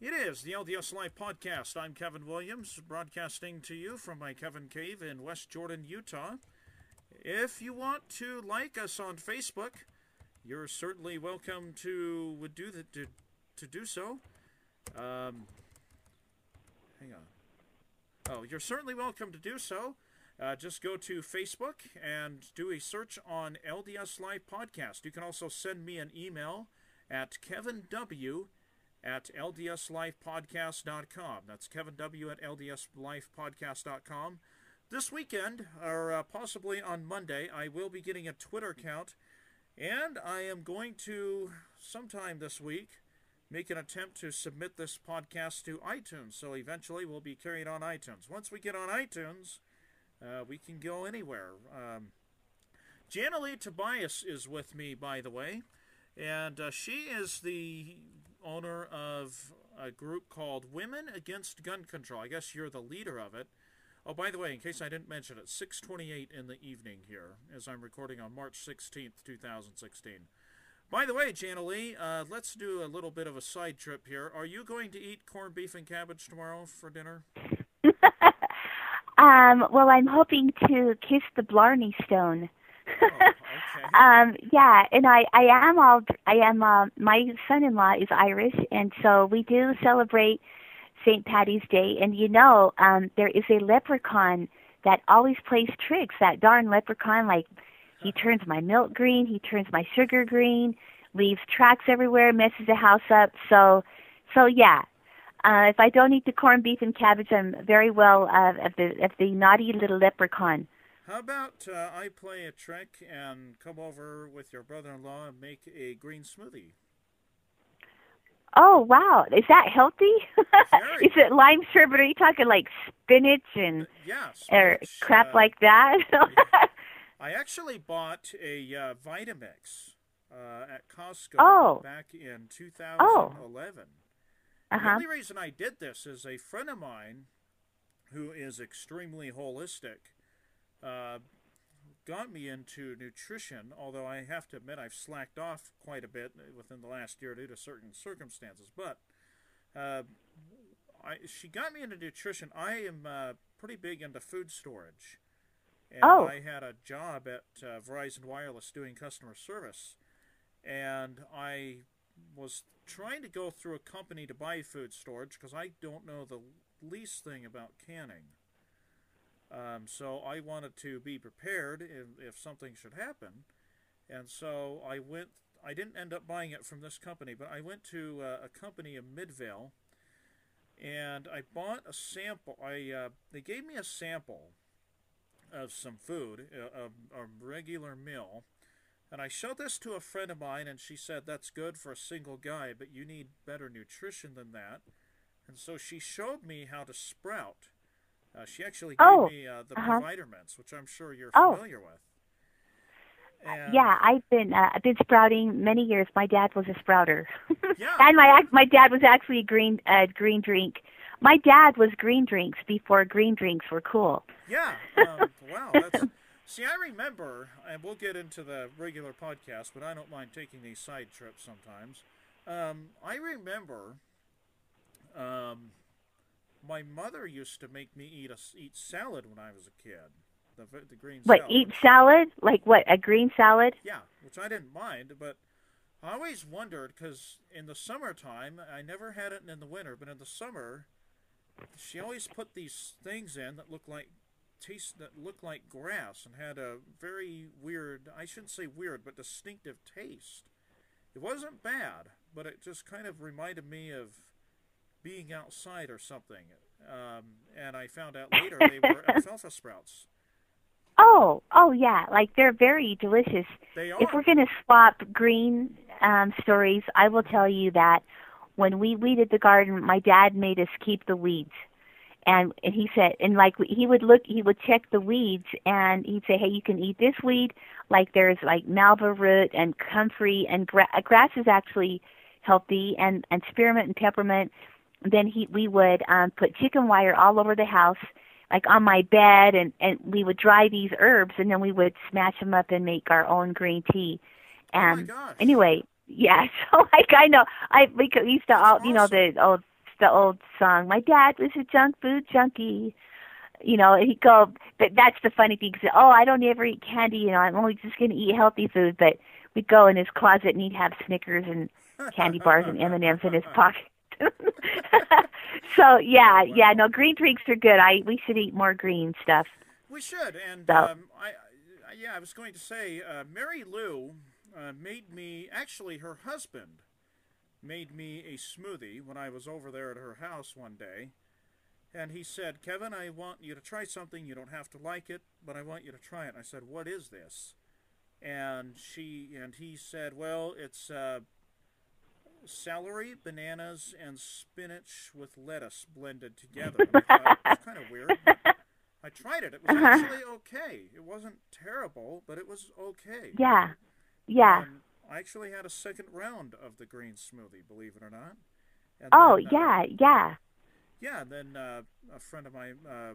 It is the LDS Life Podcast. I'm Kevin Williams, broadcasting to you from my Kevin Cave in West Jordan, Utah. If you want to like us on Facebook, you're certainly welcome to would do the, to, to do so. Um, hang on. Oh, you're certainly welcome to do so. Uh, just go to Facebook and do a search on LDS Life Podcast. You can also send me an email at kevinw at ldslifepodcast.com. That's Kevin W. at ldslifepodcast.com. This weekend, or uh, possibly on Monday, I will be getting a Twitter account, and I am going to, sometime this week, make an attempt to submit this podcast to iTunes. So eventually we'll be carried on iTunes. Once we get on iTunes, uh, we can go anywhere. Um, Janalee Tobias is with me, by the way, and uh, she is the owner of a group called Women Against Gun Control. I guess you're the leader of it. Oh, by the way, in case I didn't mention it, 6:28 in the evening here, as I'm recording on March 16th, 2016. By the way, Janalee, uh, let's do a little bit of a side trip here. Are you going to eat corned beef and cabbage tomorrow for dinner? um, well, I'm hoping to kiss the Blarney Stone. Oh, okay. um, yeah, and I I am all I am uh, my son-in-law is Irish, and so we do celebrate St. Patty's Day. And you know, um, there is a leprechaun that always plays tricks. That darn leprechaun, like he turns my milk green, he turns my sugar green, leaves tracks everywhere, messes the house up. So, so yeah. Uh, if I don't eat the corned beef and cabbage, I'm very well uh, of the of the naughty little leprechaun. How about uh, I play a trick and come over with your brother-in-law and make a green smoothie? Oh wow, is that healthy? Is it lime sherbet? Are you talking like spinach and Yes. or crap like that? I actually bought a uh, Vitamix uh, at Costco Oh. back in 2011. uh The only reason I did this is a friend of mine who is extremely holistic uh, got me into nutrition, although I have to admit I've slacked off quite a bit within the last year due to certain circumstances. But uh, I, she got me into nutrition. I am uh, pretty big into food storage. And Oh. I had a job at uh, Verizon Wireless doing customer service. And I was trying to go through a company to buy food storage because I don't know the least thing about canning. Um, so I wanted to be prepared if, if something should happen. And so I went, I didn't end up buying it from this company, but I went to uh, a company in Midvale and I bought a sample. I uh, They gave me a sample of some food, a, a, a regular meal. And I showed this to a friend of mine, and she said, That's good for a single guy, but you need better nutrition than that. And so she showed me how to sprout. Uh, she actually gave Oh, me uh, the uh-huh. Which I'm sure you're Oh. familiar with. And, Yeah, I've been uh, I've been sprouting many years. My dad was a sprouter, Yeah. and my my dad was actually a green uh, green drink. My dad was green drinks before green drinks were cool. Yeah. Um, wow. That's, see, I remember, and we'll get into the regular podcast, but I don't mind taking these side trips sometimes. Um, I remember um, my mother used to make me eat a eat salad when I was a kid. The, the green What salad. eat salad? Like what? A green salad? Yeah, which I didn't mind, but I always wondered because in the summertime, I never had it in the winter, but in the summer, she always put these things in that looked like taste that looked like grass and had a very weird, I shouldn't say weird, but distinctive taste. It wasn't bad, but it just kind of reminded me of being outside or something. Um, and I found out later they were alfalfa sprouts. Oh, oh yeah, like they're very delicious. They are. If we're going to swap green um, stories, I will tell you that when we weeded the garden, my dad made us keep the weeds. And, and he said, and like he would look, he would check the weeds, and he'd say, "Hey, you can eat this weed. Like there's like malva root and comfrey, and gra- uh, grass is actually healthy, and and spearmint and peppermint." Then he, we would um, put chicken wire all over the house, like on my bed, and and we would dry these herbs, and then we would smash them up and make our own green tea. Oh my And gosh. anyway, yeah. So like I know I we used to all you know the old the old song. My dad was a junk food junkie. You know, and he'd go. But that's the funny thing. Cause, oh, I don't ever eat candy. You know, I'm only just going to eat healthy food. But we'd go in his closet and he'd have Snickers and candy bars and M and M's in his pocket. so yeah, yeah. No, green drinks are good. I we should eat more green stuff. We should, and So- um, I, I, yeah, I was going to say, uh, Mary Lou uh, made me. Actually, her husband made me a smoothie when I was over there at her house one day, and he said, "Kevin, I want you to try something. You don't have to like it, but I want you to try it." I said, "What is this?" And she and he said, "Well, it's." Uh, Celery, bananas, and spinach with lettuce blended together. It's kind of weird. I tried it. It was Uh-huh. actually okay. It wasn't terrible, but it was okay. Yeah, yeah. And I actually had a second round of the green smoothie, believe it or not. And Oh then, uh, yeah, yeah. yeah. And then uh, a friend of mine, uh,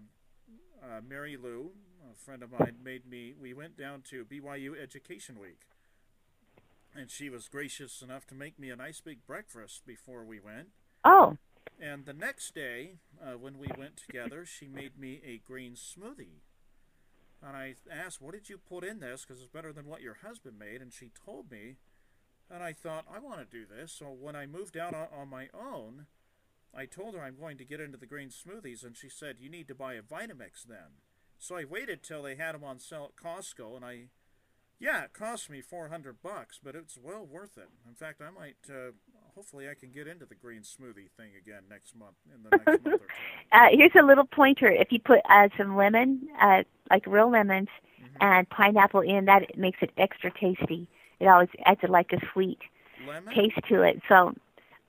uh, Mary Lou, a friend of mine, made me. We went down to BYU Education Week, and she was gracious enough to make me a nice big breakfast before we went. Oh, And the next day, uh, when we went together, she made me a green smoothie. And I asked, What did you put in this? Because it's better than what your husband made. And she told me. And I thought, I want to do this. So when I moved out on, on my own, I told her I'm going to get into the green smoothies. And she said, You need to buy a Vitamix then. So I waited till they had them on sale at Costco. And I, yeah, it cost me 400 bucks, but it's well worth it. In fact, I might, uh, hopefully, I can get into the green smoothie thing again next month, in the next month or two. uh, here's a little pointer. If you put uh, some lemon, uh, like real lemons, Mhm. and pineapple in, that makes it extra tasty. It always adds like a sweet Lemon? taste to it. So,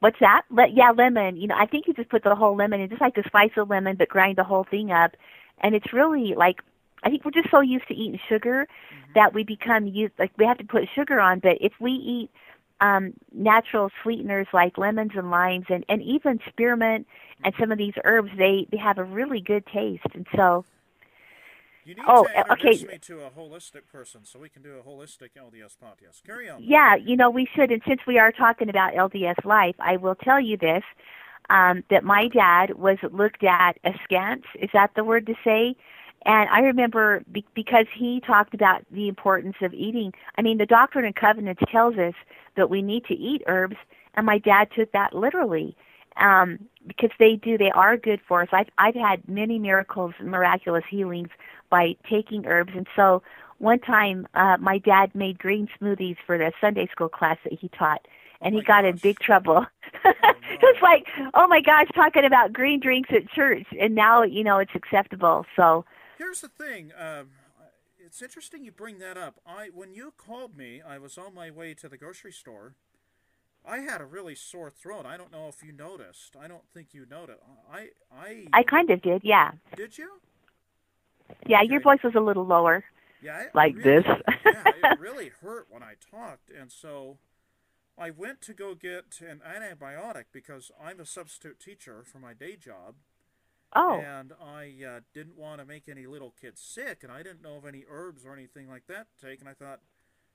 what's that? Le- yeah, lemon. You know, I think you just put the whole lemon in, just like a slice of lemon, but grind the whole thing up, and it's really like. I think we're just so used to eating sugar Mhm. that we become used like we have to put sugar on. But if we eat um, natural sweeteners like lemons and limes, and and even spearmint and some of these herbs, they they have a really good taste. And so, You need Oh, to uh, okay. me to a holistic person so we can do a holistic LDS podcast. Carry on. Yeah, you know, we should. And since we are talking about LDS life, I will tell you this um, that my dad was looked at askance. Is that the word to say? And I remember be- because he talked about the importance of eating. I mean, the Doctrine and Covenants tells us that we need to eat herbs, and my dad took that literally um, because they do. They are good for us. I've I've had many miracles, miraculous healings by taking herbs, and so one time uh, my dad made green smoothies for the Sunday school class that he taught, and Oh he my got in big trouble. it's like, oh my gosh, talking about green drinks at church, and now you know it's acceptable. So Here's the thing. Um, it's interesting you bring that up. I when you called me, I was on my way to the grocery store. I had a really sore throat. I don't know if you noticed. I don't think you noticed. I I, I kind of did, yeah, did you? yeah. Your voice was a little lower. Yeah, it Like really, this. yeah, it really hurt when I talked, and so I went to go get an antibiotic because I'm a substitute teacher for my day job, Oh, and I uh, didn't want to make any little kids sick, and I didn't know of any herbs or anything like that to take, and I thought,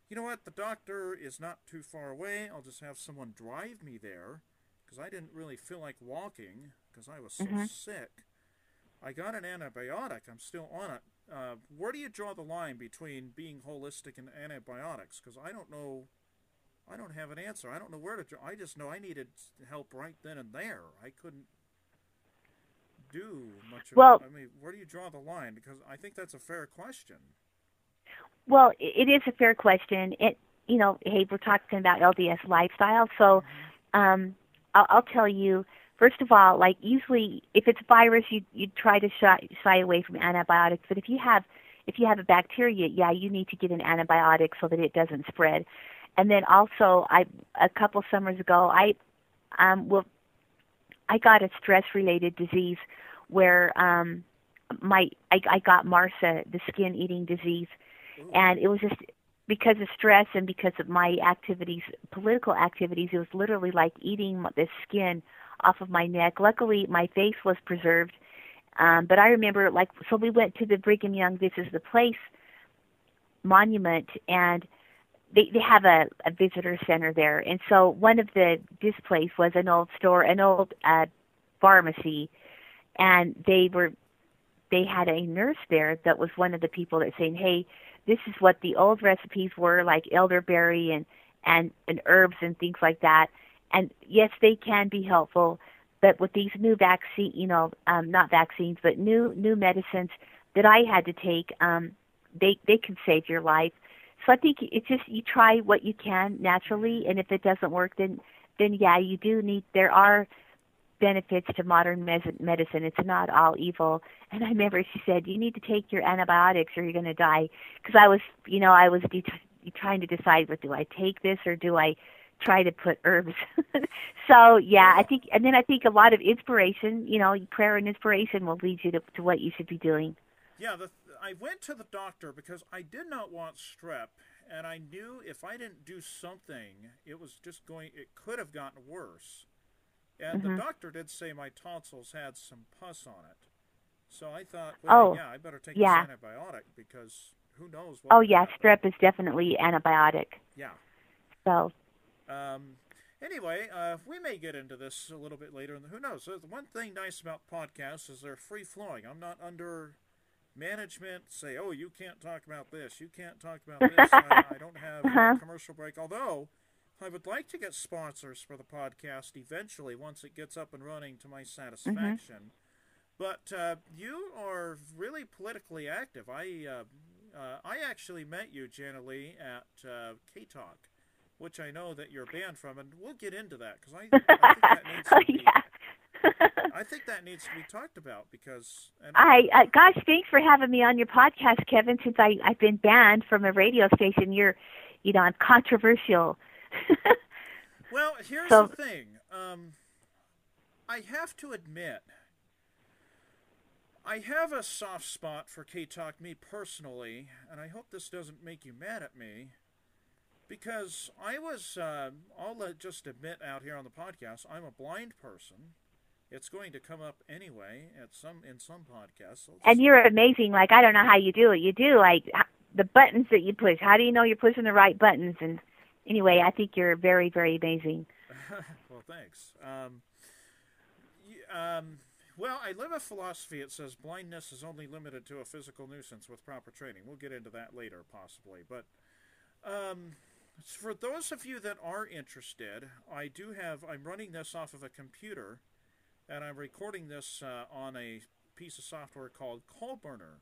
you know what, the doctor is not too far away. I'll just have someone drive me there because I didn't really feel like walking because I was so Mhm. sick. I got an antibiotic. I'm still on it. Uh, where do you draw the line between being holistic and antibiotics? Because I don't know. I don't have an answer. I don't know where to. Draw. I just know I needed help right then and there. I couldn't do much. Of Well- I mean, where do you draw the line? Because I think that's a fair question. well, it is a fair question. It, you know, hey, we're talking about LDS lifestyle, so um, I'll, I'll tell you. First of all, like usually, if it's a virus, you you try to shy, shy away from antibiotics. But if you have if you have a bacteria, yeah, you need to get an antibiotic so that it doesn't spread. And then also, I a couple summers ago, I um, well, I got a stress related disease where um, my I, I got MRSA, the skin eating disease, Ooh. and it was just because of stress and because of my activities, political activities. It was literally like eating the skin off of my neck. Luckily, my face was preserved. Um, but I remember, like, so we went to the Brigham Young This Is the Place monument, and they they have a, a visitor center there. And so one of the displays was an old store, an old uh, pharmacy, and they were they had a nurse there that was one of the people that saying, "Hey, this is what the old recipes were, like elderberry and and and herbs and things like that." And yes, they can be helpful, but with these new vaccine, you know, um, not vaccines, but new new medicines that I had to take, um, they they can save your life. So I think it's just you try what you can naturally, and if it doesn't work, then then yeah, you do need. There are benefits to modern medicine. It's not all evil. And I remember she said, "You need to take your antibiotics, or you're going to die." Because I was, you know, I was de- trying to decide, what do I take this or do I try to put herbs? so yeah, I think, and then I think a lot of inspiration, you know, prayer and inspiration will lead you to, to what you should be doing. Yeah, the, I went to the doctor because I did not want strep, and I knew if I didn't do something, it was just going. It could have gotten worse. And Mhm. the doctor did say my tonsils had some pus on it. So I thought, well, Oh, yeah, I better take yeah. this antibiotic because who knows what. Oh yeah, strep is definitely antibiotic. Yeah. So Um, anyway, uh, we may get into this a little bit later. And who knows? The one thing nice about podcasts is they're free flowing. I'm not under management. Say, oh, you can't talk about this. You can't talk about this. I, I don't have Uh-huh. a commercial break. Although I would like to get sponsors for the podcast eventually once it gets up and running to my satisfaction. But uh, you are really politically active. I uh, uh, I actually met you, Janalee, at uh, K Talk, which I know that you're banned from, and we'll get into that because I, I think that needs to be. yeah. I think that needs to be talked about because. And I uh, gosh, thanks for having me on your podcast, Kevin. Since I I've been banned from a radio station, you're, you know, I'm controversial. Well, here's So- the thing. Um, I have to admit, I have a soft spot for K Talk, me personally, and I hope this doesn't make you mad at me, because I was, uh, I'll just admit out here on the podcast, I'm a blind person. It's going to come up anyway at some in some podcasts. so and you're amazing. Like I don't know how you do it. You do like the buttons that you push. How do you know you're pushing the right buttons? And anyway, I think you're very, very amazing. well, thanks. Um, um, well, I live a philosophy. It says blindness is only limited to a physical nuisance with proper training. We'll get into that later, possibly. But um, for those of you that are interested, I do have. I'm running this off of a computer, and I'm recording this uh, on a piece of software called Callburner.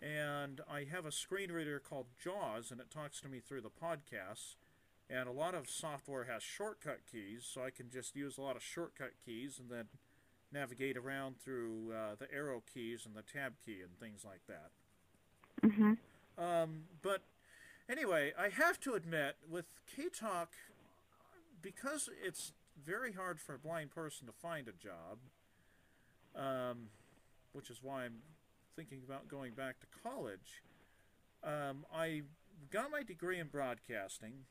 And I have a screen reader called JAWS, and it talks to me through the podcasts. And a lot of software has shortcut keys, so I can just use a lot of shortcut keys and then navigate around through uh, the arrow keys and the tab key and things like that. Mm-hmm. Um, but anyway, I have to admit, with K Talk, because it's very hard for a blind person to find a job, um, which is why I'm thinking about going back to college. Um, I got my degree in broadcasting.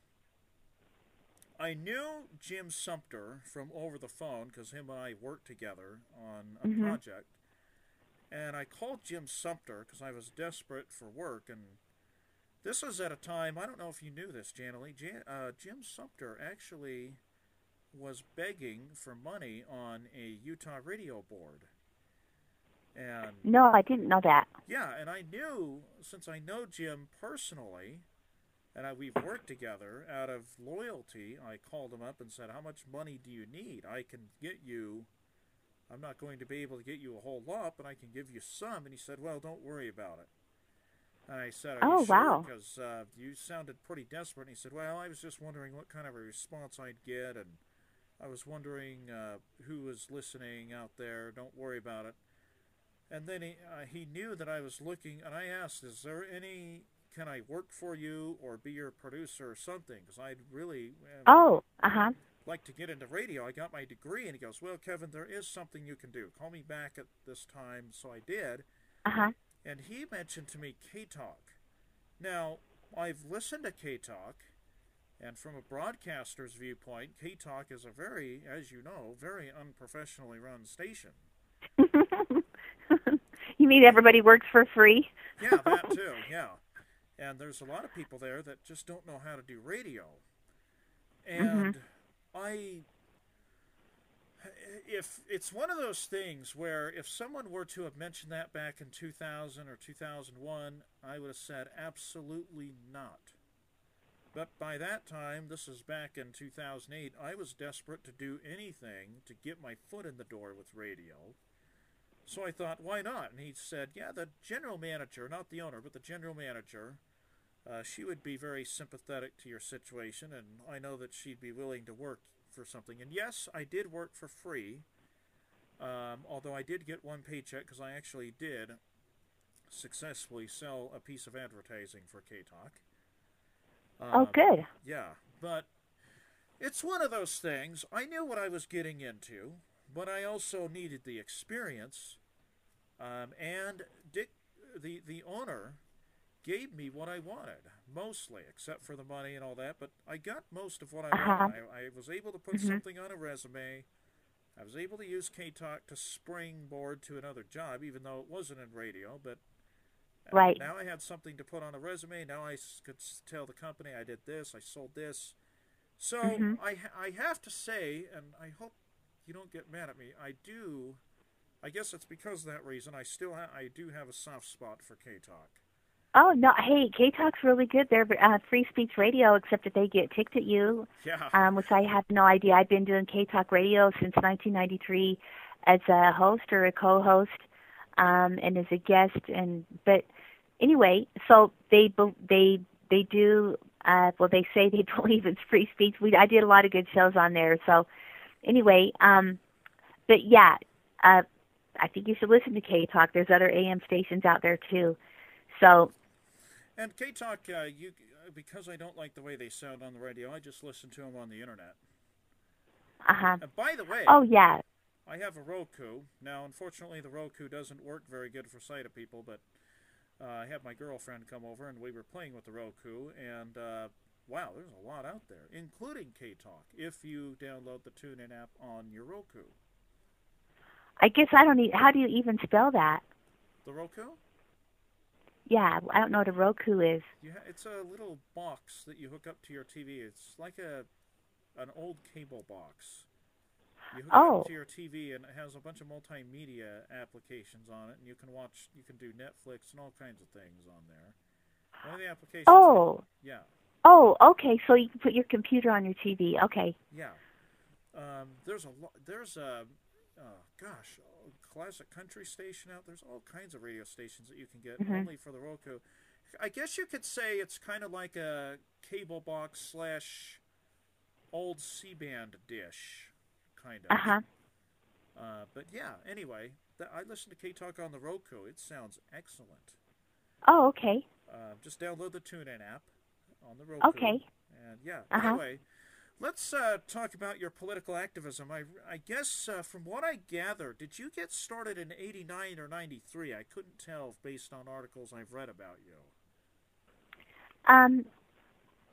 I knew Jim Sumter from over the phone because him and I worked together on a Mhm. project. And I called Jim Sumter because I was desperate for work. And this was at a time, I don't know if you knew this, Janalee. Jan, uh, Jim Sumter actually was begging for money on a Utah radio board. And No, I didn't know that. yeah, and I knew since I know Jim personally, and I, we've worked together. Out of loyalty, I called him up and said, "How much money do you need? I can get you. I'm not going to be able to get you a whole lot, but I can give you some." And he said, "Well, don't worry about it." And I said, Oh, sure? wow. Because uh, you sounded pretty desperate. And he said, Well, I was just wondering what kind of a response I'd get, and I was wondering uh, who was listening out there. Don't worry about it. And then he uh, he knew that I was looking, and I asked, "Is there any? Can I work for you or be your producer or something? Because I'd really uh, Oh, uh huh. like to get into radio. I got my degree." And he goes, "Well, Kevin, there is something you can do. Call me back at this time." So I did, Uh huh. and he mentioned to me K Talk. Now I've listened to K Talk, and from a broadcaster's viewpoint, K Talk is a very, as you know, very unprofessionally run station. you mean everybody works for free? Yeah, that too. Yeah, and there's a lot of people there that just don't know how to do radio, mm-hmm. and I, if it's one of those things where if someone were to have mentioned that back in 2000 or 2001, I would have said absolutely not. But by that time, this is back in 2008, I was desperate to do anything to get my foot in the door with radio. So I thought, why not? And he said, yeah, the general manager, not the owner, but the general manager, uh, she would be very sympathetic to your situation, and I know that she'd be willing to work for something. And yes, I did work for free, um, although I did get one paycheck because I actually did successfully sell a piece of advertising for K Talk. Um, oh, good. Yeah, but it's one of those things. I knew what I was getting into, but I also needed the experience. Um, and Dick, the the owner, gave me what I wanted, mostly, except for the money and all that. But I got most of what I uh-huh. wanted. I, I, was able to put mm-hmm. something on a resume. I was able to use K Talk to springboard to another job, even though it wasn't in radio. But right now I had something to put on a resume. Now I could tell the company I did this, I sold this. So mm-hmm. I I have to say, and I hope you don't get mad at me. I do. I guess it's because of that reason. I still ha- I do have a soft spot for K Talk. Oh no! Hey, K Talk's really good. They're uh, free speech radio, except that they get ticked at you. Yeah. Um, which I have no idea. I've been doing K Talk radio since 1993 as a host or a co-host, um, and as a guest. And but anyway, so they they they do. Uh, well, they say they believe it's free speech. We I did a lot of good shows on there. So anyway, um, but yeah, uh, I think you should listen to K Talk. There's other AM stations out there too. So and K Talk, uh, you because I don't like the way they sound on the radio, I just listen to them on the internet. Uh huh. by the way. Oh yeah. I have a Roku now. Unfortunately, the Roku doesn't work very good for sighted people, but uh, I had my girlfriend come over and we were playing with the Roku, and uh, wow, there's a lot out there, including K Talk. If you download the TuneIn app on your Roku. I guess I don't. Need, how do you even spell that? The Roku. Yeah, I don't know what a Roku is. Yeah, it's a little box that you hook up to your TV. It's like a an old cable box. You hook oh. it up to your TV, and it has a bunch of multimedia applications on it, and you can watch, you can do Netflix and all kinds of things on there. One of the applications. Oh. yeah. Oh, okay. So you can put your computer on your TV. Okay. Yeah. Um, there's a there's a oh gosh a classic country station out. There's all kinds of radio stations that you can get mm-hmm. only for the Roku. I guess you could say it's kind of like a cable box slash old C band dish, kind of. Uh-huh. Uh, but yeah, anyway, th- I listen to K Talk on the Roku. It sounds excellent. Oh, okay. Uh, just download the TuneIn app on the Roku. Okay. And yeah, uh-huh. anyway, Let's uh, talk about your political activism. I, I guess, uh, from what I gather, did you get started in 89 or 93? I couldn't tell based on articles I've read about you. Um,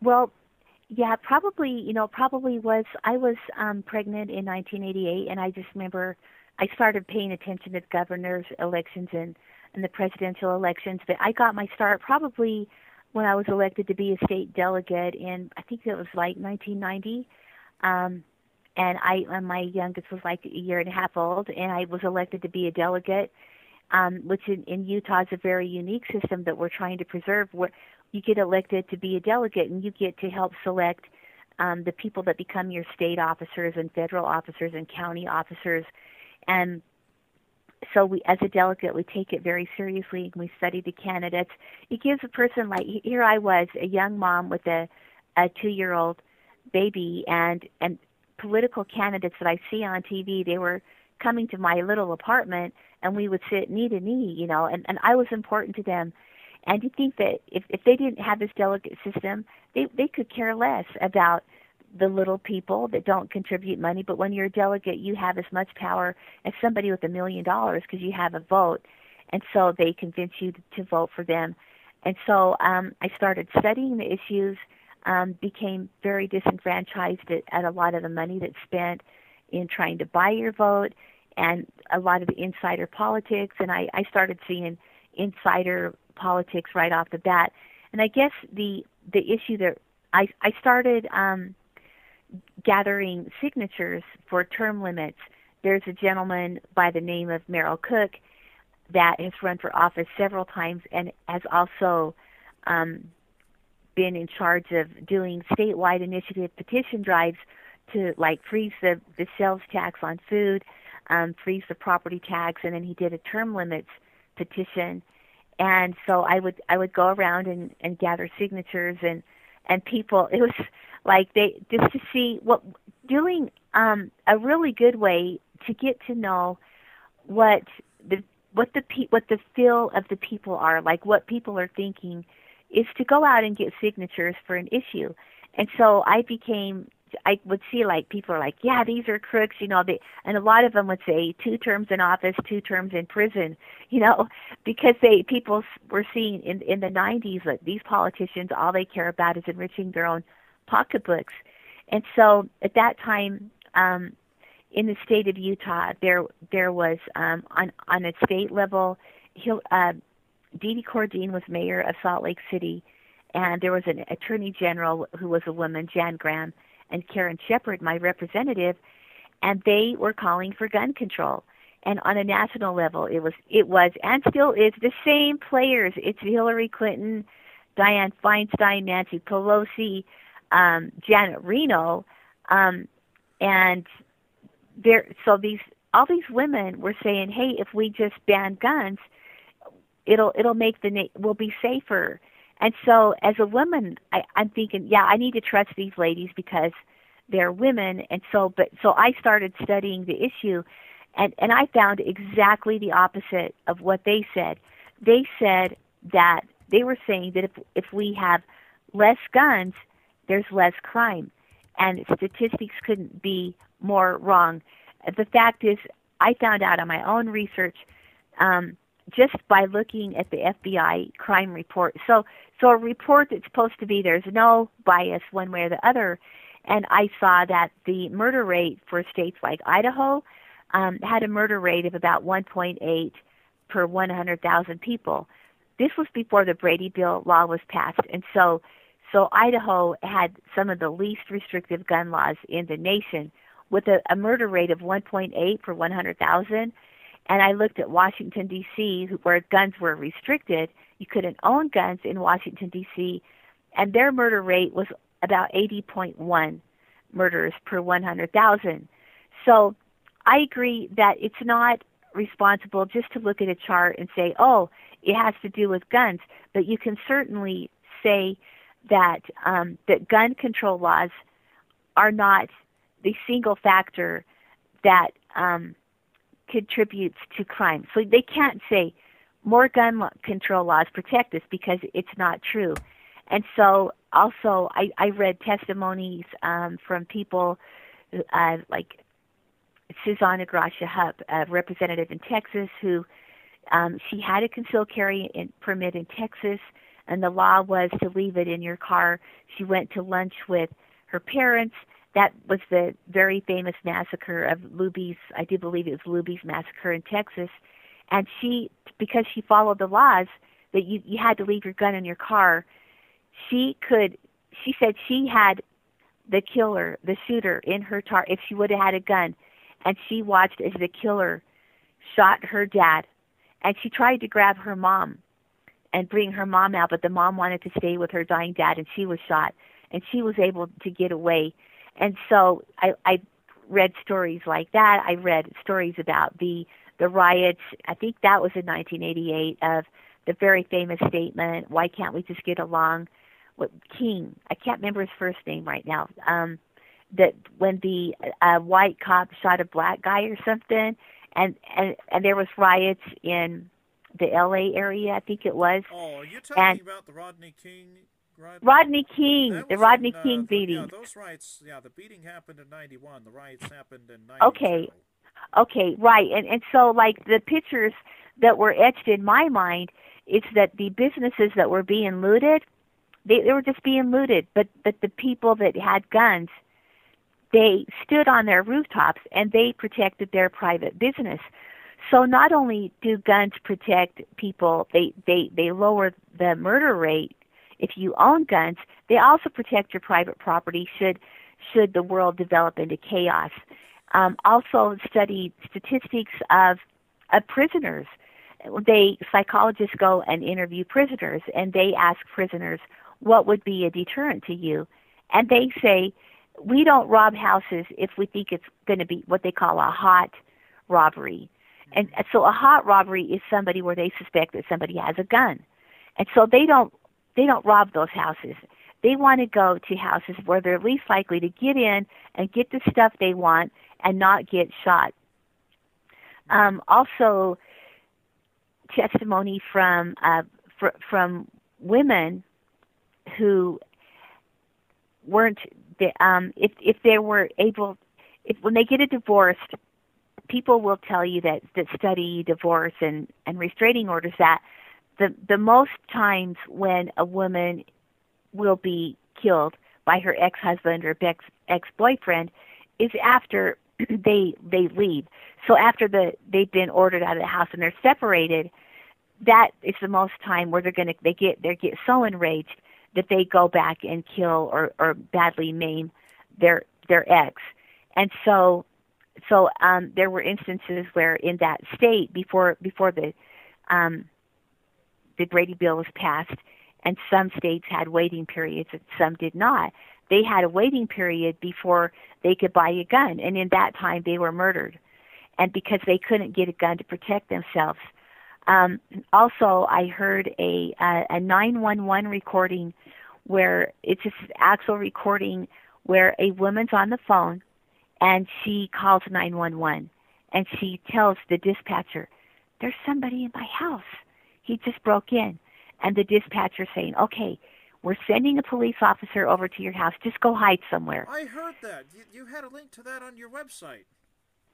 well, yeah, probably, you know, probably was, I was um, pregnant in 1988, and I just remember I started paying attention to the governor's elections and, and the presidential elections, but I got my start probably – when I was elected to be a state delegate in I think it was like 1990. Um, and I and my youngest was like a year and a half old, and I was elected to be a delegate, um, which in, in Utah is a very unique system that we're trying to preserve. Where you get elected to be a delegate, and you get to help select um, the people that become your state officers and federal officers and county officers, and so we as a delegate we take it very seriously and we study the candidates. It gives a person like here i was a young mom with a a two year old baby and and political candidates that i see on tv they were coming to my little apartment and we would sit knee to knee you know and and i was important to them and you think that if if they didn't have this delegate system they they could care less about the little people that don't contribute money, but when you're a delegate, you have as much power as somebody with a million dollars because you have a vote, and so they convince you to vote for them. And so um, I started studying the issues, um, became very disenfranchised at, at a lot of the money that's spent in trying to buy your vote and a lot of the insider politics, and I, I started seeing insider politics right off the bat. And I guess the the issue that I I started um, gathering signatures for term limits there's a gentleman by the name of Merrill Cook that has run for office several times and has also um, been in charge of doing statewide initiative petition drives to like freeze the the sales tax on food, um, freeze the property tax, and then he did a term limits petition. And so I would I would go around and and gather signatures and and people. It was like they just to see what doing um, a really good way to get to know what the what the pe- what the feel of the people are like what people are thinking is to go out and get signatures for an issue and so i became i would see like people are like yeah these are crooks you know they and a lot of them would say two terms in office two terms in prison you know because they people were seeing in in the 90s that these politicians all they care about is enriching their own pocketbooks. And so at that time um in the state of Utah, there there was um, on on a state level, Hill, uh, Dee Dee Corradini was mayor of Salt Lake City, and there was an attorney general who was a woman, Jan Graham, and Karen Shepherd, my representative, and they were calling for gun control. And on a national level, it was it was and still is the same players. It's Hillary Clinton, Dianne Feinstein, Nancy Pelosi, um, Janet Reno, um, and there so these all these women were saying, "Hey, if we just ban guns, it'll it'll make the na- we'll be safer." And so, as a woman, I, I'm thinking, yeah, I need to trust these ladies because they're women. And so, but so I started studying the issue, and and I found exactly the opposite of what they said. They said that they were saying that if if we have less guns, there's less crime, and statistics couldn't be more wrong. The fact is, I found out on my own research um, just by looking at the FBI crime report. So, so a report that's supposed to be there's no bias one way or the other, and I saw that the murder rate for states like Idaho um, had a murder rate of about 1.8 per 100,000 people. This was before the Brady Bill law was passed, and so so Idaho had some of the least restrictive gun laws in the nation with a, a murder rate of 1.8 per 100,000. And I looked at Washington, D.C., where guns were restricted. You couldn't own guns in Washington, D.C., and their murder rate was about 80.1 murders per 100,000. So I agree that it's not responsible just to look at a chart and say, oh, it has to do with guns. But you can certainly say that um, that gun control laws are not the single factor that um, contributes to crime. So they can't say more gun control laws protect us because it's not true. And so also I, I read testimonies um, from people uh, like Suzanna Gratia Hupp, a representative in Texas, who um, she had a concealed carry in, permit in Texas, and the law was to leave it in your car. She went to lunch with her parents that was the very famous massacre of Luby's, I do believe it was Luby's massacre in Texas. And she, because she followed the laws that you, you had to leave your gun in your car, she could, she said she had the killer, the shooter in her car if she would have had a gun. And she watched as the killer shot her dad. And she tried to grab her mom and bring her mom out, but the mom wanted to stay with her dying dad and she was shot. And she was able to get away and so I, I read stories like that. I read stories about the the riots. I think that was in 1988 of the very famous statement, "Why can't we just get along?" What King? I can't remember his first name right now. Um, that when the uh, white cop shot a black guy or something, and and and there was riots in the L.A. area. I think it was. Oh, you're talking and, about the Rodney King Rodney, Rodney King, the Rodney in, uh, King beating. Yeah, those riots. Yeah, the beating happened in '91. The riots happened in '92. Okay, okay, right. And and so like the pictures that were etched in my mind it's that the businesses that were being looted, they they were just being looted, but but the people that had guns, they stood on their rooftops and they protected their private business. So not only do guns protect people, they they they lower the murder rate if you own guns, they also protect your private property should should the world develop into chaos. um, also study statistics of, of prisoners. They psychologists go and interview prisoners, and they ask prisoners, "What would be a deterrent to you?" And they say, "We don't rob houses if we think it's going to be what they call a hot robbery." And so a hot robbery is somebody where they suspect that somebody has a gun. And so they don't they don't rob those houses. They want to go to houses where they're least likely to get in and get the stuff they want and not get shot. Um, also, testimony from uh, fr- from women who weren't um, if if they were able if when they get a divorce people will tell you that that study divorce and and restraining orders that the the most times when a woman will be killed by her ex-husband or ex ex-boyfriend is after they they leave. So after the they've been ordered out of the house and they're separated, that is the most time where they're gonna they get they get so enraged that they go back and kill or or badly maim their their ex. And so so um there were instances where in that state before before the um the Brady bill was passed and some states had waiting periods and some did not. They had a waiting period before they could buy a gun, and in that time they were murdered. And because they couldn't get a gun to protect themselves. Um, also, I heard a a, a 911 recording where it's just actual recording where a woman's on the phone and she calls 911 and she tells the dispatcher, "There's somebody in my house. He just broke in." and the dispatcher saying, "Okay, we're sending a police officer over to your house. Just go hide somewhere." I heard that. You, you had a link to that on your website.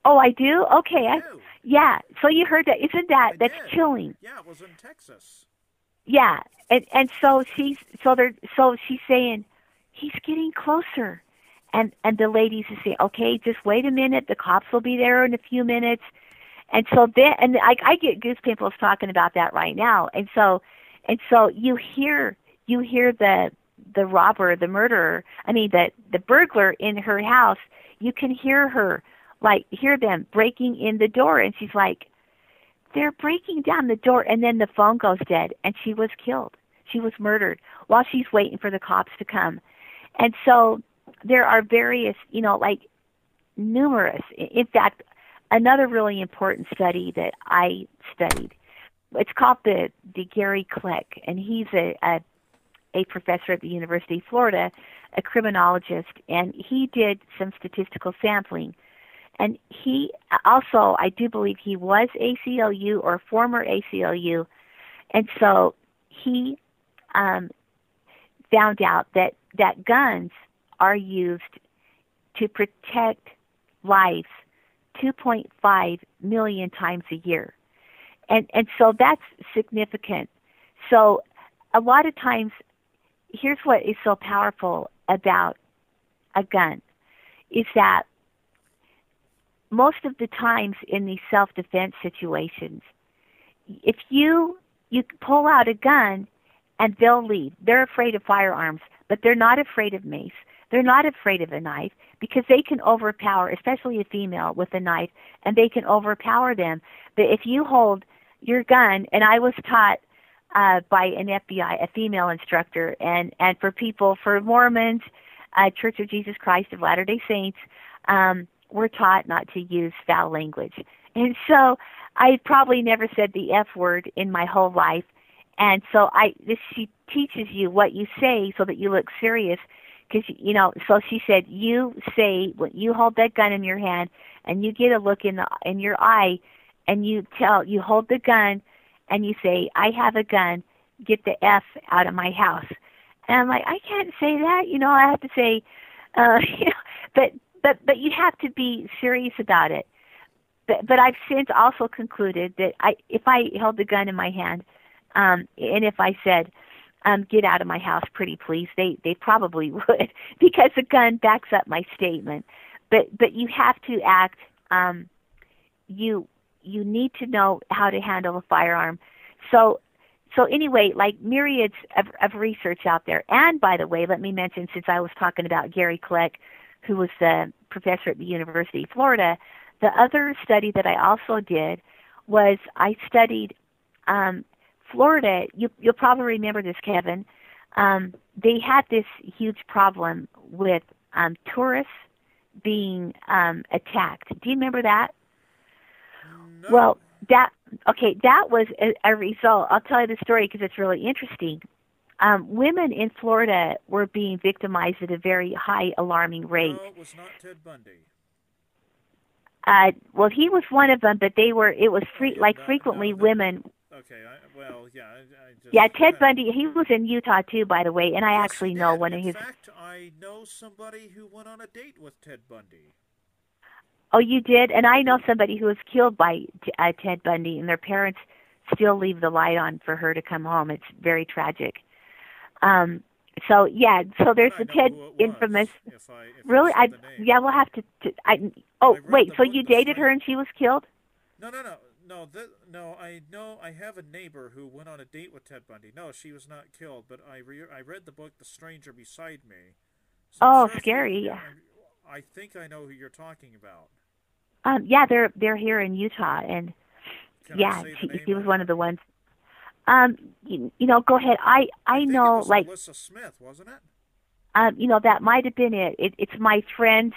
Oh, I do. Okay, I, I yeah. So you heard that? Isn't that I that's did. chilling? Yeah, it was in Texas. Yeah, and and so she's so they're so she's saying he's getting closer, and and the ladies is saying, okay, just wait a minute. The cops will be there in a few minutes, and so then and I I get goosebumps talking about that right now, and so and so you hear you hear the the robber, the murderer, I mean the the burglar in her house, you can hear her like hear them breaking in the door and she's like they're breaking down the door and then the phone goes dead and she was killed. She was murdered while she's waiting for the cops to come. And so there are various, you know, like numerous. In fact, another really important study that I studied it's called the the Gary Kleck, and he's a, a a professor at the University of Florida, a criminologist, and he did some statistical sampling. And he also, I do believe he was ACLU or former ACLU, and so he um, found out that that guns are used to protect lives 2.5 million times a year. And and so that's significant. So a lot of times here's what is so powerful about a gun is that most of the times in these self defense situations if you you pull out a gun and they'll leave. They're afraid of firearms but they're not afraid of mace they're not afraid of a knife because they can overpower especially a female with a knife and they can overpower them but if you hold your gun. And I was taught uh, by an FBI, a female instructor, and and for people, for Mormons, uh, Church of Jesus Christ of Latter Day Saints, um, we're taught not to use foul language. And so I probably never said the F word in my whole life. And so I this she teaches you what you say so that you look serious because you know so she said you say when you hold that gun in your hand and you get a look in the in your eye and you tell you hold the gun and you say, I have a gun, get the F out of my house. And I'm like, I can't say that, you know, I have to say uh you know but but but you have to be serious about it. But but I've since also concluded that I if I held the gun in my hand, um and if I said, um, get out of my house pretty please, they they probably would because the gun backs up my statement. But but you have to act um you you need to know how to handle a firearm. So so anyway, like myriads of, of research out there. And by the way, let me mention since I was talking about Gary Kleck, who was the professor at the University of Florida. The other study that I also did was I studied um, Florida. You, you'll probably remember this, Kevin. Um, they had this huge problem with um, tourists being um, attacked. Do you remember that? No. Well, that okay. That was a, a result. I'll tell you the story because it's really interesting. Um, women in Florida were being victimized at a very high, alarming rate. No, it was not Ted Bundy. Uh, well, he was one of them, but they were. It was free, Yeah, like frequently women. Okay, I, well, yeah, I, I just, Yeah, Ted Bundy. He was in Utah too, by the way, and I Yes, actually know one of his. In fact, I know somebody who went on a date with Ted Bundy. Oh, you did, and I know somebody who was killed by uh, Ted Bundy, and their parents still leave the light on for her to come home. It's very tragic. Um. So yeah, so there's the Ted was, infamous. If I, if Really, I yeah, we'll have to. to I oh I wait, so you dated her and she was killed? No, no, no, no. Th- no, I know. I have a neighbor who went on a date with Ted Bundy. No, she was not killed, but I re- I read the book The Stranger Beside Me. So Oh, sure scary, yeah. I, I think I know who you're talking about. Um, yeah, they're they're here in Utah, and Can yeah, I she, he was one of the ones. Um, you, you know, go ahead. I I, it know, was like, Melissa Smith, wasn't it? um, you know, that might have been it. it it's my friend's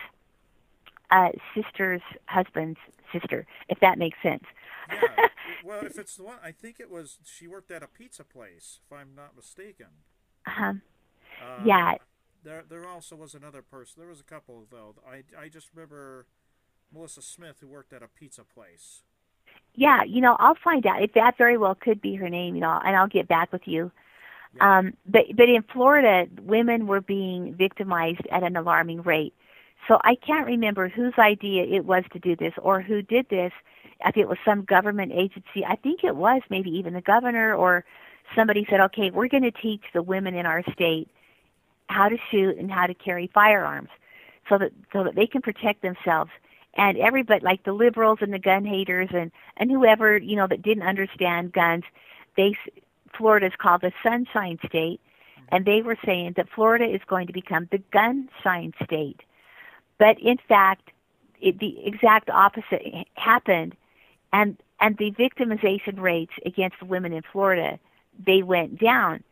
uh, sister's husband's sister, if that makes sense. Yeah. well, if it's the one, I think it was. She worked at a pizza place, if I'm not mistaken. um, Uh, yeah, There, there also was another person. There was a couple though. I, I just remember Melissa Smith who worked at a pizza place. yeah. You know, I'll find out if that very well could be her name. You know, and I'll get back with you. Yeah. Um, but but in Florida, women were being victimized at an alarming rate. So I can't remember whose idea it was to do this or who did this. If it was some government agency, I think it was maybe even the governor or somebody said, "Okay, we're going to teach the women in our state how to shoot and how to carry firearms, so that so that they can protect themselves." And everybody, like the liberals and the gun haters and and whoever you know that didn't understand guns, they Florida's called the Sunshine State, and they were saying that Florida is going to become the gunshine state. But in fact, it, the exact opposite happened, and and the victimization rates against women in Florida they went down.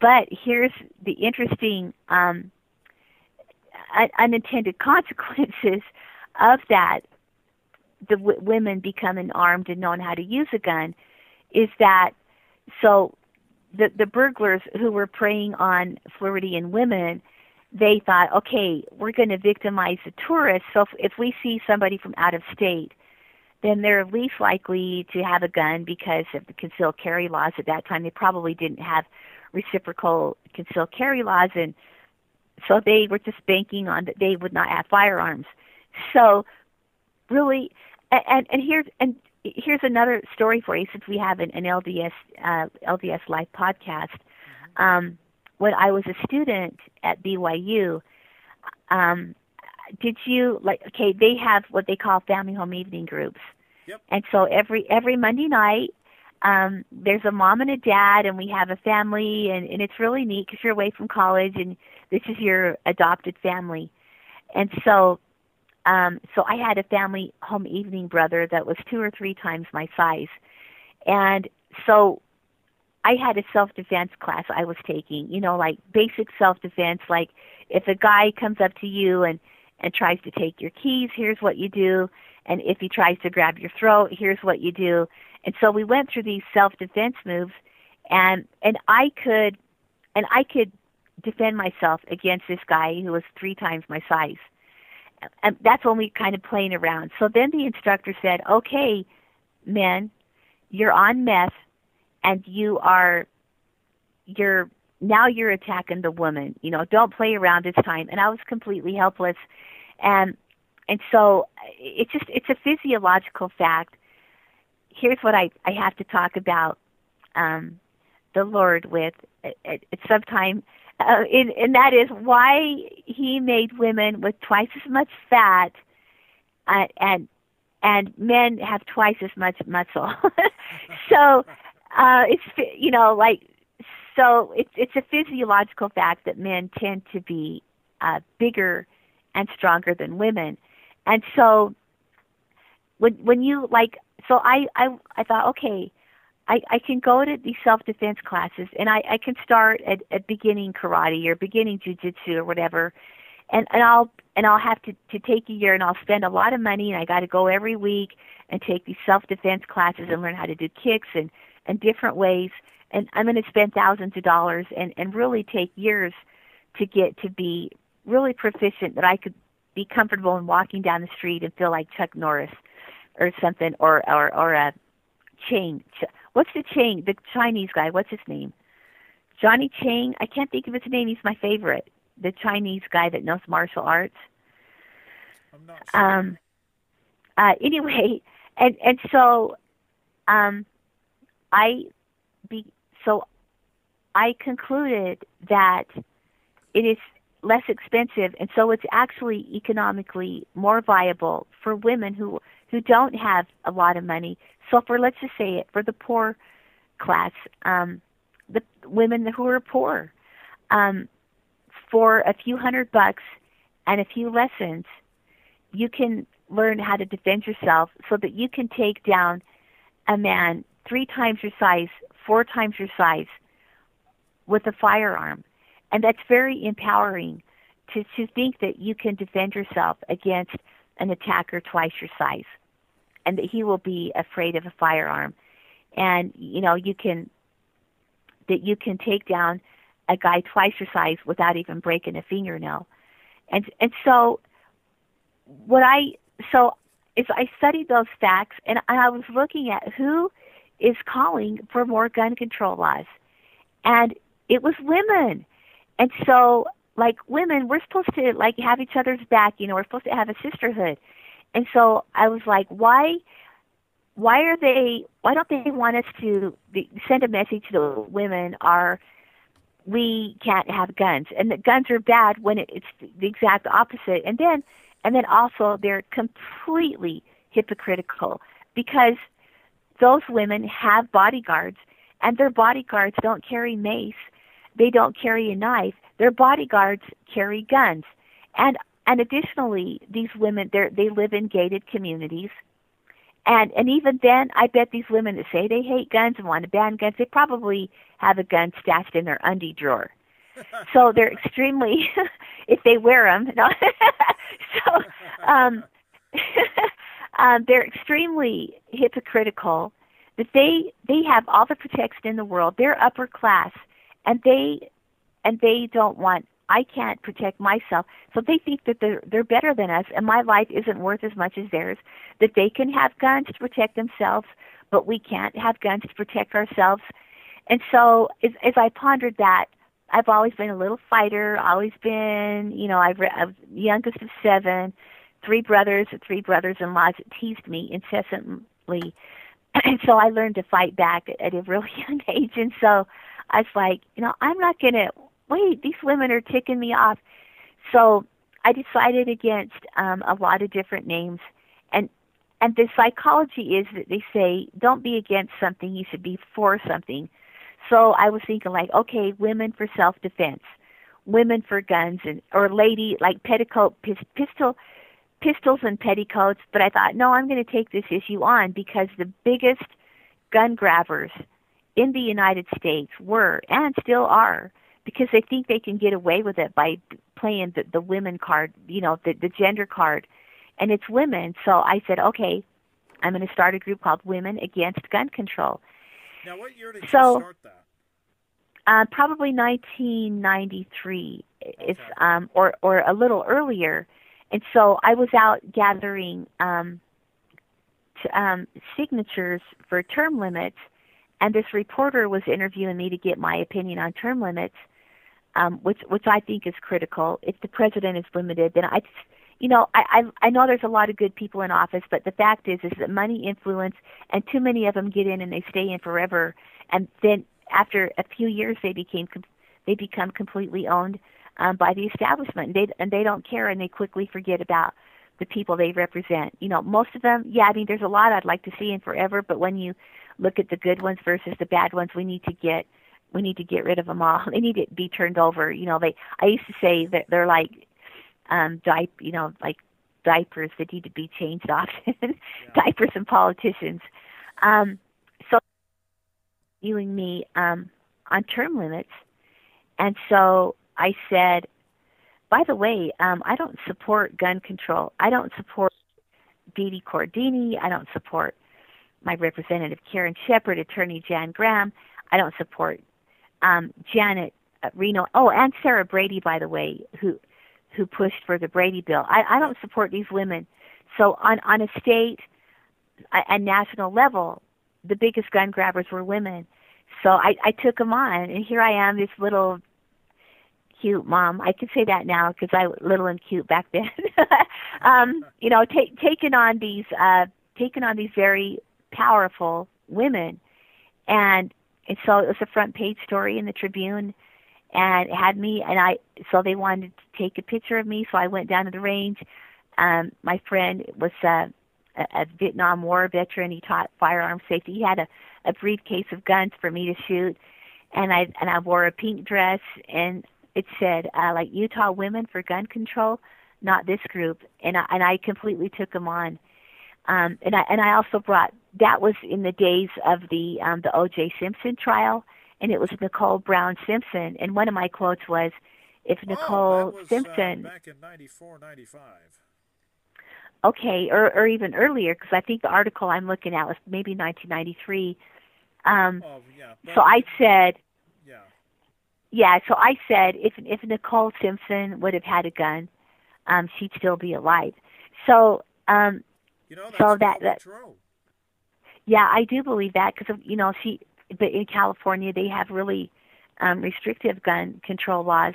But here's the interesting um, unintended consequences of that: the w- women becoming armed and knowing how to use a gun, is that so the the burglars who were preying on Floridian women, they thought, okay, we're going to victimize the tourists. So if, if we see somebody from out of state, then they're least likely to have a gun because of the concealed carry laws at that time. They probably didn't have reciprocal concealed carry laws, and so they were just banking on that they would not have firearms. So really, and and, here's and here's another story for you since we have an, an LDS uh, LDS Life podcast. Um, when I was a student at BYU, um, did you like? Okay, they have what they call family home evening groups, Yep. and so every every Monday night. Um, there's a mom and a dad, and we have a family, and, and it's really neat because you're away from college, and this is your adopted family. And so um, so I had a family home evening brother that was two or three times my size. And so I had a self defense class I was taking, you know, like basic self defense, like if a guy comes up to you and, and tries to take your keys, here's what you do. And if he tries to grab your throat, here's what you do. And so we went through these self defense moves and and I could and I could defend myself against this guy who was three times my size and that's when we kind of playing around. So then the instructor said, "Okay, men, you're on meth, and you are, you're now you're attacking the woman. You know, don't play around this time." And I was completely helpless, and and so it's just it's a physiological fact. Here's what I I have to talk about um, the Lord with at, at, some time uh, and, and that is why he made women with twice as much fat uh, and and men have twice as much muscle. so uh, it's you know like so it's it's a physiological fact that men tend to be uh, bigger and stronger than women. And so when when you like so I I I thought okay, I I can go to these self defense classes and I I can start at at beginning karate or beginning jujitsu or whatever. And and I'll and I'll have to to take a year and I'll spend a lot of money and I got to go every week and take these self defense classes and learn how to do kicks and and different ways and I'm going to spend thousands of dollars and and really take years to get to be really proficient that I could be comfortable in walking down the street and feel like Chuck Norris or something or or or a Chang. What's the Chang? The Chinese guy. What's his name? Johnny Chang. I can't think of his name. He's my favorite. The Chinese guy that knows martial arts. I'm not sure. Um. Uh. Anyway, and and so, um, I be so I concluded that it is less expensive and so it's actually economically more viable for women who who don't have a lot of money so for let's just say it for the poor class um the women who are poor um for a few hundred bucks and a few lessons you can learn how to defend yourself so that you can take down a man three times your size four times your size with a firearm. And that's very empowering to, to think that you can defend yourself against an attacker twice your size and that he will be afraid of a firearm. And, you know, you can, that you can take down a guy twice your size without even breaking a fingernail. And, and so what I, so is I studied those facts and I was looking at who is calling for more gun control laws. And it was women. And so, like women, we're supposed to like have each other's back, you know, we're supposed to have a sisterhood. And so I was like, why why are they why don't they want us to be, send a message to the women are we can't have guns. And the guns are bad when it, it's the exact opposite. And then and then also they're completely hypocritical because those women have bodyguards, and their bodyguards don't carry mace, they don't carry a knife. Their bodyguards carry guns, and and additionally, these women they they live in gated communities, and and even then, I bet these women that say they hate guns and want to ban guns, they probably have a gun stashed in their undie drawer. so they're extremely, if they wear them. No. so um, um, they're extremely hypocritical. That they they have all the protection in the world. They're upper class, and they and they don't want. I can't protect myself, so they think that they're they're better than us, and my life isn't worth as much as theirs. That they can have guns to protect themselves, but we can't have guns to protect ourselves. And so, as, as I pondered that, I've always been a little fighter. Always been, you know, I've, re- I'm youngest of seven three brothers, three brothers-in-laws that teased me incessantly. And so I learned to fight back at a really young age. And so I was like, you know, I'm not going to wait. These women are ticking me off. So I decided against um, a lot of different names. And and the psychology is that they say don't be against something, you should be for something. So I was thinking like, okay, women for self-defense, women for guns, and or lady like petticoat pistol pistols and petticoats, but I thought, no, I'm going to take this issue on because the biggest gun grabbers in the United States were and still are because they think they can get away with it by playing the, the women card, you know, the, the gender card. And it's women. So I said, okay, I'm going to start a group called Women Against Gun Control. Now, what year did so, you start that? Uh, probably 1993, okay. if um, or or a little earlier. And so I was out gathering um, t- um, signatures for term limits, and this reporter was interviewing me to get my opinion on term limits, um, which which I think is critical. If the president is limited, then I, you know, I, I I know there's a lot of good people in office, but the fact is is that money influence, and too many of them get in and they stay in forever, and then after a few years they became they become completely owned um, by the establishment, and they and they don't care, and they quickly forget about the people they represent. You know, most of them, yeah. I mean, there's a lot I'd like to see in forever, but when you look at the good ones versus the bad ones, we need to get we need to get rid of them all. They need to be turned over. You know, they. I used to say that they're like um, diaper, you know, like diapers that need to be changed often, yeah. diapers and politicians. Um, so, viewing me um, on term limits, and so I said, by the way, um, I don't support gun control. I don't support Dee Corradini. I don't support my representative Karen Shepherd, Attorney Jan Graham. I don't support um, Janet uh, Reno. Oh, and Sarah Brady, by the way, who who pushed for the Brady bill. I, I don't support these women. So on on a state and national level, the biggest gun grabbers were women. So I, I took them on, and here I am, this little cute mom. I can say that now because I was little and cute back then. um, you know, taking on these uh, taking on these very powerful women, and and so it was a front page story in the Tribune, and had me, and I so they wanted to take a picture of me, so I went down to the range. Um, my friend was uh, a, a Vietnam War veteran. He taught firearm safety. He had a, a briefcase of guns for me to shoot, and I and I wore a pink dress, and it said uh, like Utah Women for Gun Control, not this group, and I, and I completely took them on. Um, and I and I also brought that was in the days of the um, the O.J. Simpson trial, and it was Nicole Brown Simpson, and one of my quotes was, "If oh, Nicole was, Simpson uh, back in '94, '95." Okay, or or even earlier, because I think the article I'm looking at was maybe 1993. Um, oh, yeah. so I said, yeah, yeah. So I said, if if Nicole Simpson would have had a gun, um, she'd still be alive. So um, you know, so that that true. Yeah, I do believe that because you know she. But in California, they have really um, restrictive gun control laws,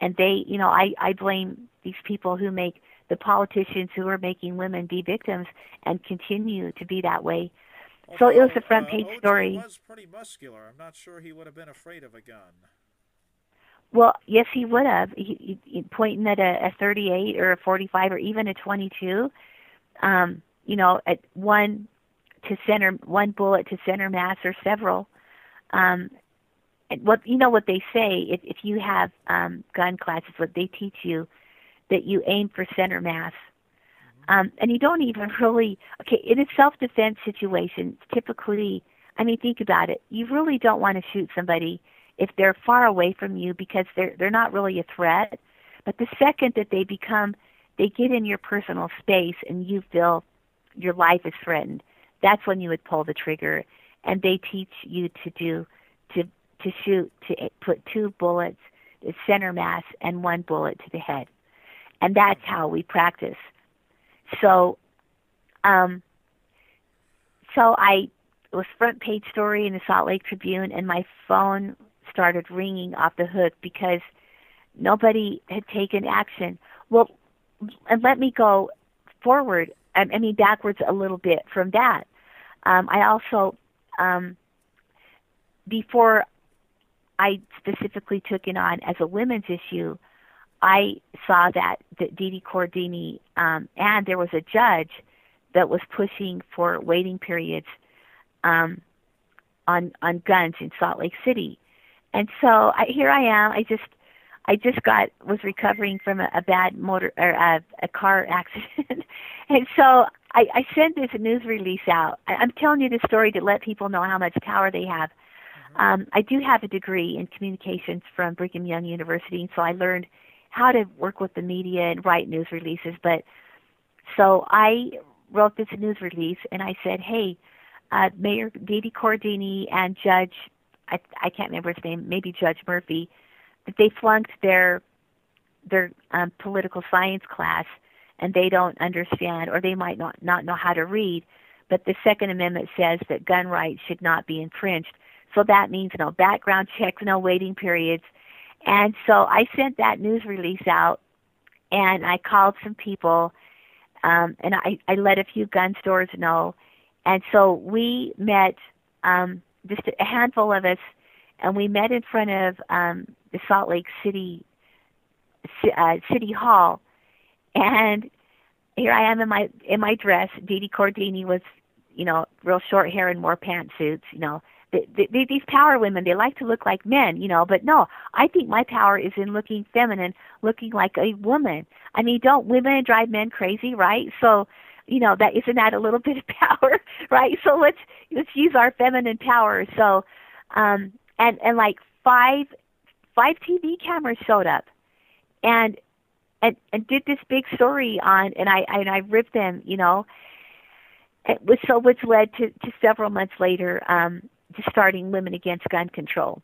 and they, you know, I I blame these people who make the politicians who are making women be victims and continue to be that way. Although, so it was a front page uh, story. was pretty muscular. I'm not sure he would have been afraid of a gun. Well, yes, he would have. He, he, pointing at a, a 38 or a 45 or even a 22. Um, you know, at one to center, one bullet to center mass or several. Um, and what you know what they say if if you have um, gun classes, what they teach you that you aim for center mass. Um, and you don't even really okay in a self-defense situation. Typically, I mean, think about it. You really don't want to shoot somebody if they're far away from you because they're they're not really a threat. But the second that they become, they get in your personal space and you feel your life is threatened, that's when you would pull the trigger. And they teach you to do to to shoot to put two bullets, the center mass, and one bullet to the head, and that's how we practice. So, um, so I was front page story in the Salt Lake Tribune, and my phone started ringing off the hook because nobody had taken action. Well, and let me go forward I mean backwards a little bit from that. Um, I also, um, before I specifically took it on as a women's issue, I saw that Dee Corradini um, and there was a judge that was pushing for waiting periods um, on on guns in Salt Lake City, and so I, here I am. I just I just got was recovering from a, a bad motor or a, a car accident, and so I, I sent this news release out. I, I'm telling you this story to let people know how much power they have. Mm-hmm. Um, I do have a degree in communications from Brigham Young University, and so I learned how to work with the media and write news releases. But so I wrote this news release, and I said, "Hey, uh, Mayor Dee Corradini and Judge, I, I can't remember his name, maybe Judge Murphy." They flunked their their um, political science class and they don't understand or they might not not know how to read but the second amendment says that gun rights should not be infringed. So that means no background checks no waiting periods. And so i sent that news release out and i called some people um and i i let a few gun stores know. And so we met um just a handful of us and we met in front of um the Salt Lake City uh, City Hall, and here I am in my in my dress. Dee Corradini was, you know, real short hair and more pantsuits, you know. They, they, these power women, they like to look like men, you know, but no, I think my power is in looking feminine, looking like a woman. I mean, don't women drive men crazy, right? So, you know, that isn't that a little bit of power, right? So let's let's use our feminine power. So, um, and and like five five TV cameras showed up, and and and did this big story on, and I and I ripped them, you know. It was so which led to to several months later um, to starting Women Against Gun Control,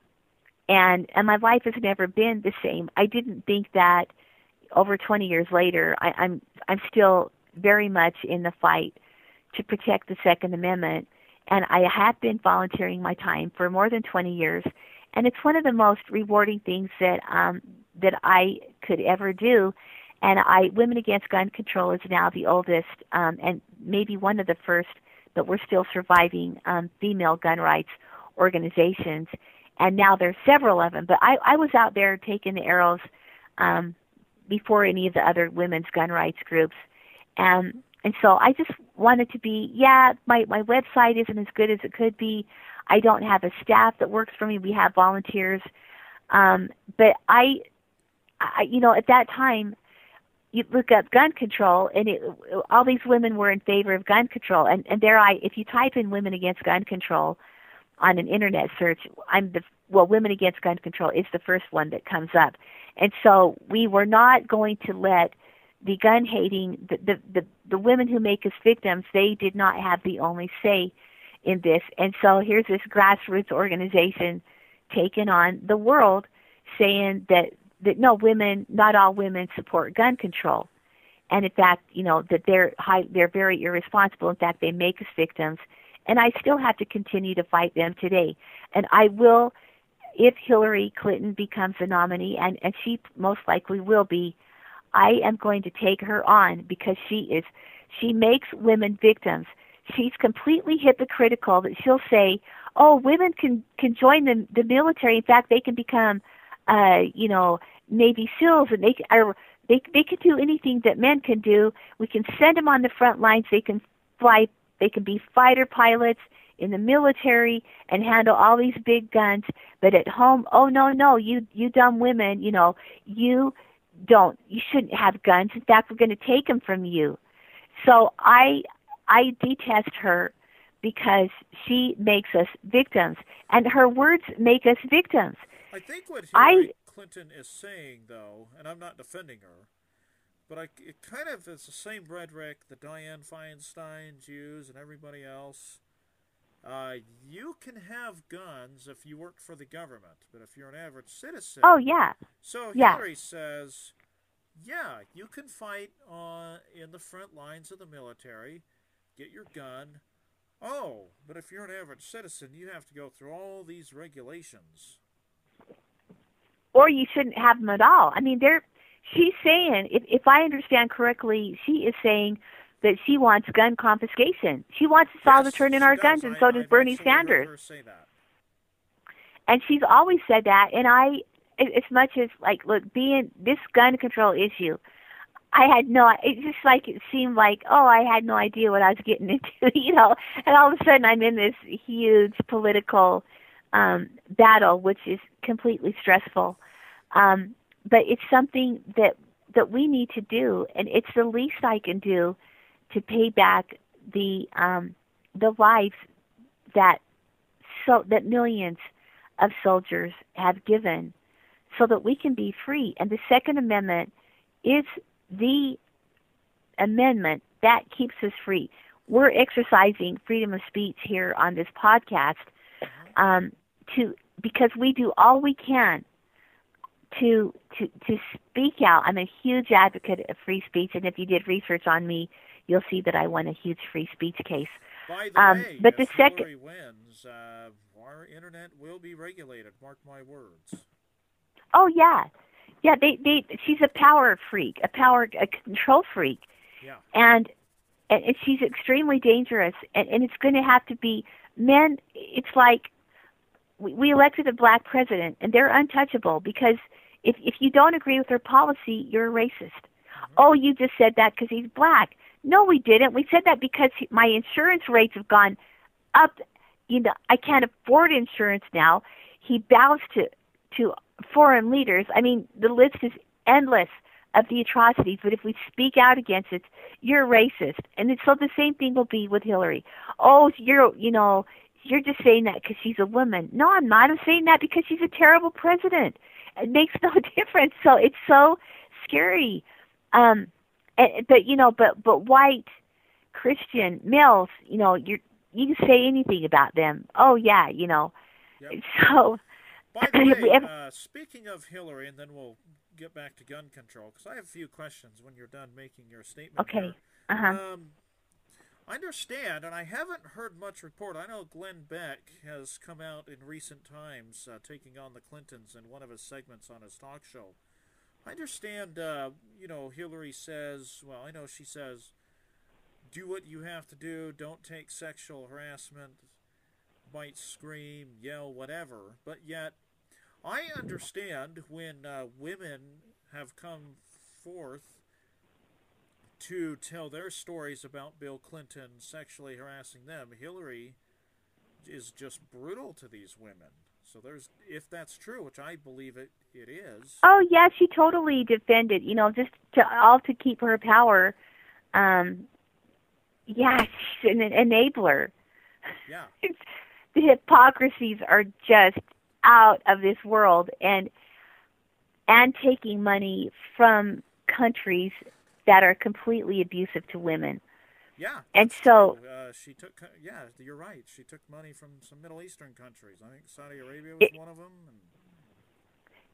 and and my life has never been the same. I didn't think that over 20 years later, I, I'm I'm still very much in the fight to protect the Second Amendment, and I have been volunteering my time for more than 20 years, and it's one of the most rewarding things that um, that I could ever do. And I, Women Against Gun Control is now the oldest um, and maybe one of the first, but we're still surviving um, female gun rights organizations. And now there's several of them. But I, I was out there taking the arrows um, before any of the other women's gun rights groups. And and so I just wanted to be, yeah, my my website isn't as good as it could be. I don't have a staff that works for me. We have volunteers. Um, but I I, you know, at that time, you look up gun control, and it, all these women were in favor of gun control. And and there, I, if you type in "women against gun control" on an internet search, I'm the well, "women against gun control" is the first one that comes up. And so we were not going to let the gun hating the, the the the women who make us victims. They did not have the only say in this. And so here's this grassroots organization taking on the world, saying that that no women, not all women support gun control, and in fact, you know that they're high, they're very irresponsible. In fact, they make us victims, and I still have to continue to fight them today. And I will, if Hillary Clinton becomes the nominee, and and she most likely will be, I am going to take her on because she is, she makes women victims. She's completely hypocritical that she'll say, "Oh, women can can join the the military. In fact, they can become." uh, you know, Navy SEALs, and they are they they can do anything that men can do. We can send them on the front lines. They can fly. They can be fighter pilots in the military and handle all these big guns. But at home, oh no, no, you you dumb women, you know, you don't, you shouldn't have guns. In fact, we're going to take them from you. So I I detest her because she makes us victims, and her words make us victims. I think what Hillary I, Clinton is saying, though, and I'm not defending her, but I, it kind of is the same rhetoric that diane Feinstein's use and everybody else. Uh, you can have guns if you work for the government, but if you're an average citizen. Oh yeah. So Hillary yeah. says, yeah, you can fight on in the front lines of the military, get your gun. Oh, but if you're an average citizen, you have to go through all these regulations or you shouldn't have them at all. I mean, they're she's saying if if I understand correctly, she is saying that she wants gun confiscation. She wants us all to turn in our does. guns, and so does I've Bernie Sanders. And she's always said that, and I, as much as like, look, being this gun control issue, I had no. It just like it seemed like, oh, I had no idea what I was getting into, you know. And all of a sudden, I'm in this huge political um, battle, which is completely stressful. Um, but it's something that that we need to do, and it's the least I can do to pay back the um, the lives that so that millions of soldiers have given, so that we can be free. And the Second Amendment is the amendment that keeps us free. We're exercising freedom of speech here on this podcast um, to because we do all we can to to to speak out. I'm a huge advocate of free speech, and if you did research on me, you'll see that I won a huge free speech case. By the um, way, but the second wins, uh, our internet will be regulated. Mark my words. Oh yeah, yeah. They they she's a power freak, a power a control freak. Yeah. And and she's extremely dangerous, and and it's going to have to be men. It's like we, we elected a black president, and they're untouchable because if if you don't agree with their policy, you're a racist. Mm-hmm. Oh, you just said that because he's black. No, we didn't. We said that because my insurance rates have gone up. You know, I can't afford insurance now. He bows to to foreign leaders. I mean, the list is endless of the atrocities, but if we speak out against it, you're racist. And it's, so the same thing will be with Hillary. Oh, you're, you know, you're just saying that because she's a woman. No, I'm not. I'm saying that because she's a terrible president. It makes no difference. So it's so scary. Um, and, but you know, but but white Christian males, you know, you you can say anything about them. Oh yeah, you know. Yep. So. By the way, uh, speaking of Hillary, and then we'll get back to gun control because I have a few questions when you're done making your statement. Okay. Uh huh. Um, I understand, and I haven't heard much report. I know Glenn Beck has come out in recent times uh, taking on the Clintons in one of his segments on his talk show. I understand, uh, you know, Hillary says, well, I know she says, do what you have to do, don't take sexual harassment, might scream, yell, whatever. But yet, I understand when uh, women have come forth to tell their stories about Bill Clinton sexually harassing them. Hillary is just brutal to these women. So there's, if that's true, which I believe it, it is. Oh yeah, she totally defended. You know, just to all to keep her power. Um, yeah, she's an enabler. Yeah. the hypocrisies are just out of this world, and and taking money from countries that are completely abusive to women. Yeah. And so uh, she took. Yeah, you're right. She took money from some Middle Eastern countries. I think Saudi Arabia was it, one of them. And...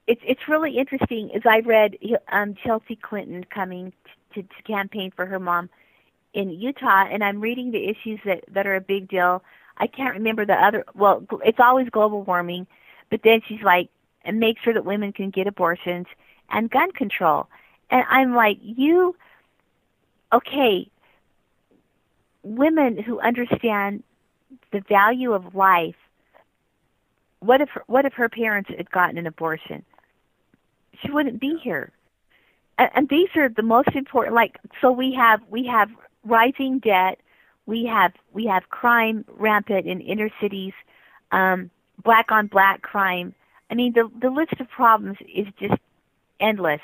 It's it's really interesting. As I read um, Chelsea Clinton coming to, to campaign for her mom in Utah, and I'm reading the issues that that are a big deal. I can't remember the other. Well, it's always global warming, but then she's like, and make sure that women can get abortions and gun control. And I'm like, you, okay, women who understand the value of life. What if what if her parents had gotten an abortion? She wouldn't be here. And, and these are the most important. Like so, we have we have rising debt. We have we have crime rampant in inner cities, um, black on black crime. I mean, the the list of problems is just endless,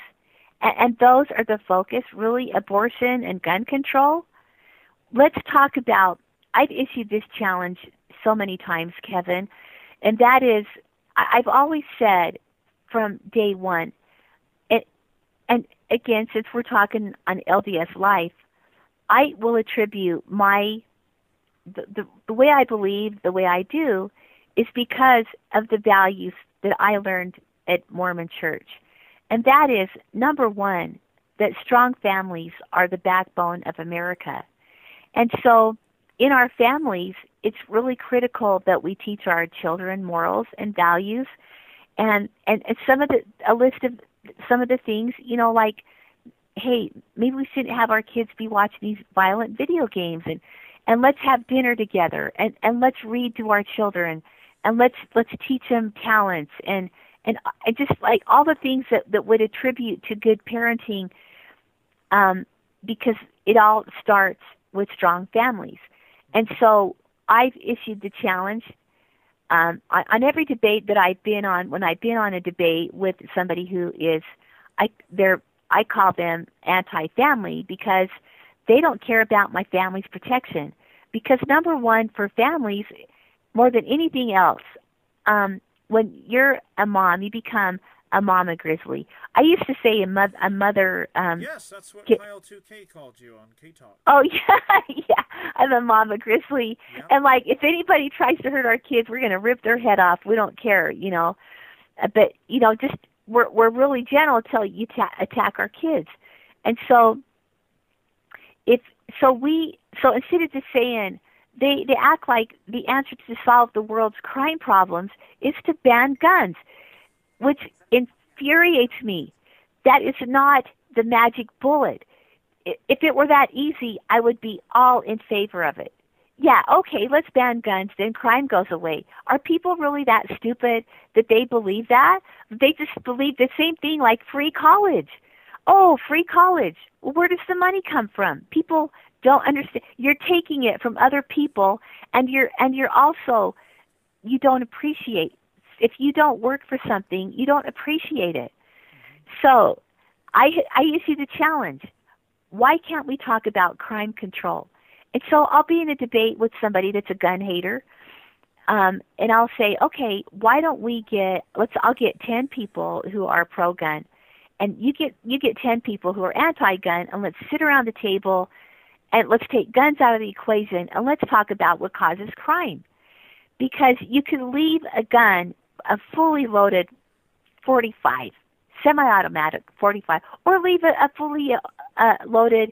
and, and those are the focus. Really, abortion and gun control let's talk about I've issued this challenge so many times, Kevin, and that is I've always said from day one, and, and again, since we're talking on LDS life, I will attribute my the, the the way I believe, the way I do, is because of the values that I learned at Mormon Church, and that is number one that strong families are the backbone of America. And so in our families, it's really critical that we teach our children morals and values. And and, and some of the a list of some of the things, you know, like hey, maybe we shouldn't have our kids be watching these violent video games and and let's have dinner together and and let's read to our children and let's let's teach them talents and and and just like all the things that that would attribute to good parenting um because it all starts with strong families. And so I've issued the challenge um, on, on every debate that I've been on. When I've been on a debate with somebody who is, I they're I call them anti-family because they don't care about my family's protection. Because number one, for families, more than anything else, um, when you're a mom, you become a mama grizzly. I used to say a, mo- a mother. Um, yes, that's what get, Kyle 2K called you on K Talk. Oh yeah, yeah. I'm a mama grizzly, yep. and like if anybody tries to hurt our kids, we're gonna rip their head off. We don't care, you know. Uh, but you know, just we're we're really gentle until you ta- attack our kids, and so if so we so instead of just saying they they act like the answer to solve the world's crime problems is to ban guns which infuriates me. That is not the magic bullet. If it were that easy, I would be all in favor of it. Yeah, okay, let's ban guns, then crime goes away. Are people really that stupid that they believe that? They just believe the same thing like free college. Oh, free college. Where does the money come from? People don't understand. You're taking it from other people, and you're and you're also you don't appreciate. If you don't work for something, you don't appreciate it. So, I I issue the challenge. Why can't we talk about crime control? And so I'll be in a debate with somebody that's a gun hater, um, and I'll say, okay, why don't we get let's I'll get ten people who are pro gun, and you get you get ten people who are anti gun, and let's sit around the table, and let's take guns out of the equation, and let's talk about what causes crime, because you can leave a gun, a fully loaded 45, semi-automatic 45, or leave a, a fully uh, loaded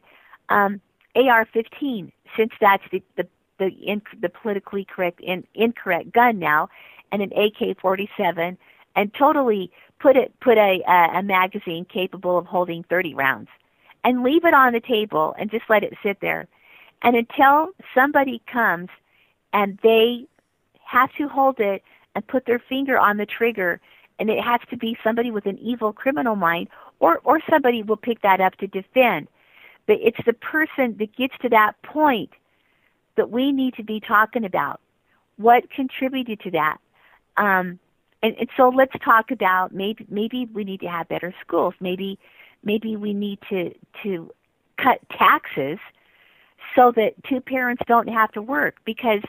um, AR-15, since that's the the the, in, the politically correct in, incorrect gun now, and an AK-47, and totally put it put a, a a magazine capable of holding 30 rounds, and leave it on the table and just let it sit there, and until somebody comes, and they have to hold it and put their finger on the trigger, and it has to be somebody with an evil criminal mind, or or somebody will pick that up to defend. But it's the person that gets to that point that we need to be talking about. What contributed to that? Um, and, and so let's talk about maybe maybe we need to have better schools. Maybe maybe we need to to cut taxes so that two parents don't have to work because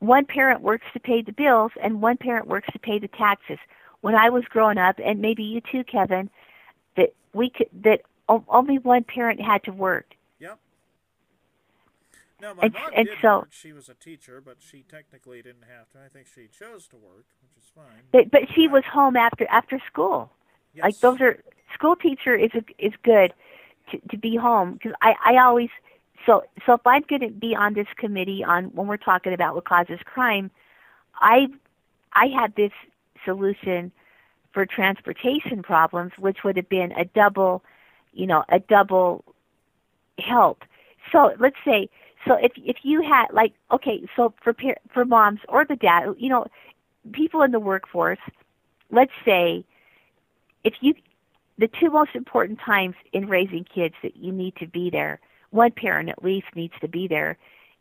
one parent works to pay the bills and one parent works to pay the taxes. When I was growing up, and maybe you too, Kevin, that we could that only one parent had to work Yep. now, my and, mom and did so, work. She was a teacher, but she technically didn't have to. I think she chose to work, which is fine. But, but she was home after after school. Yes. Like those are school teacher is a, is good to to be home because I I always so so if I'm going to be on this committee on when we're talking about what causes crime, I I had this solution for transportation problems, which would have been a double, you know, a double help. So let's say so if if you had like okay, so for for moms or the dad, you know, people in the workforce, let's say if you the two most important times in raising kids that you need to be there, one parent at least needs to be there,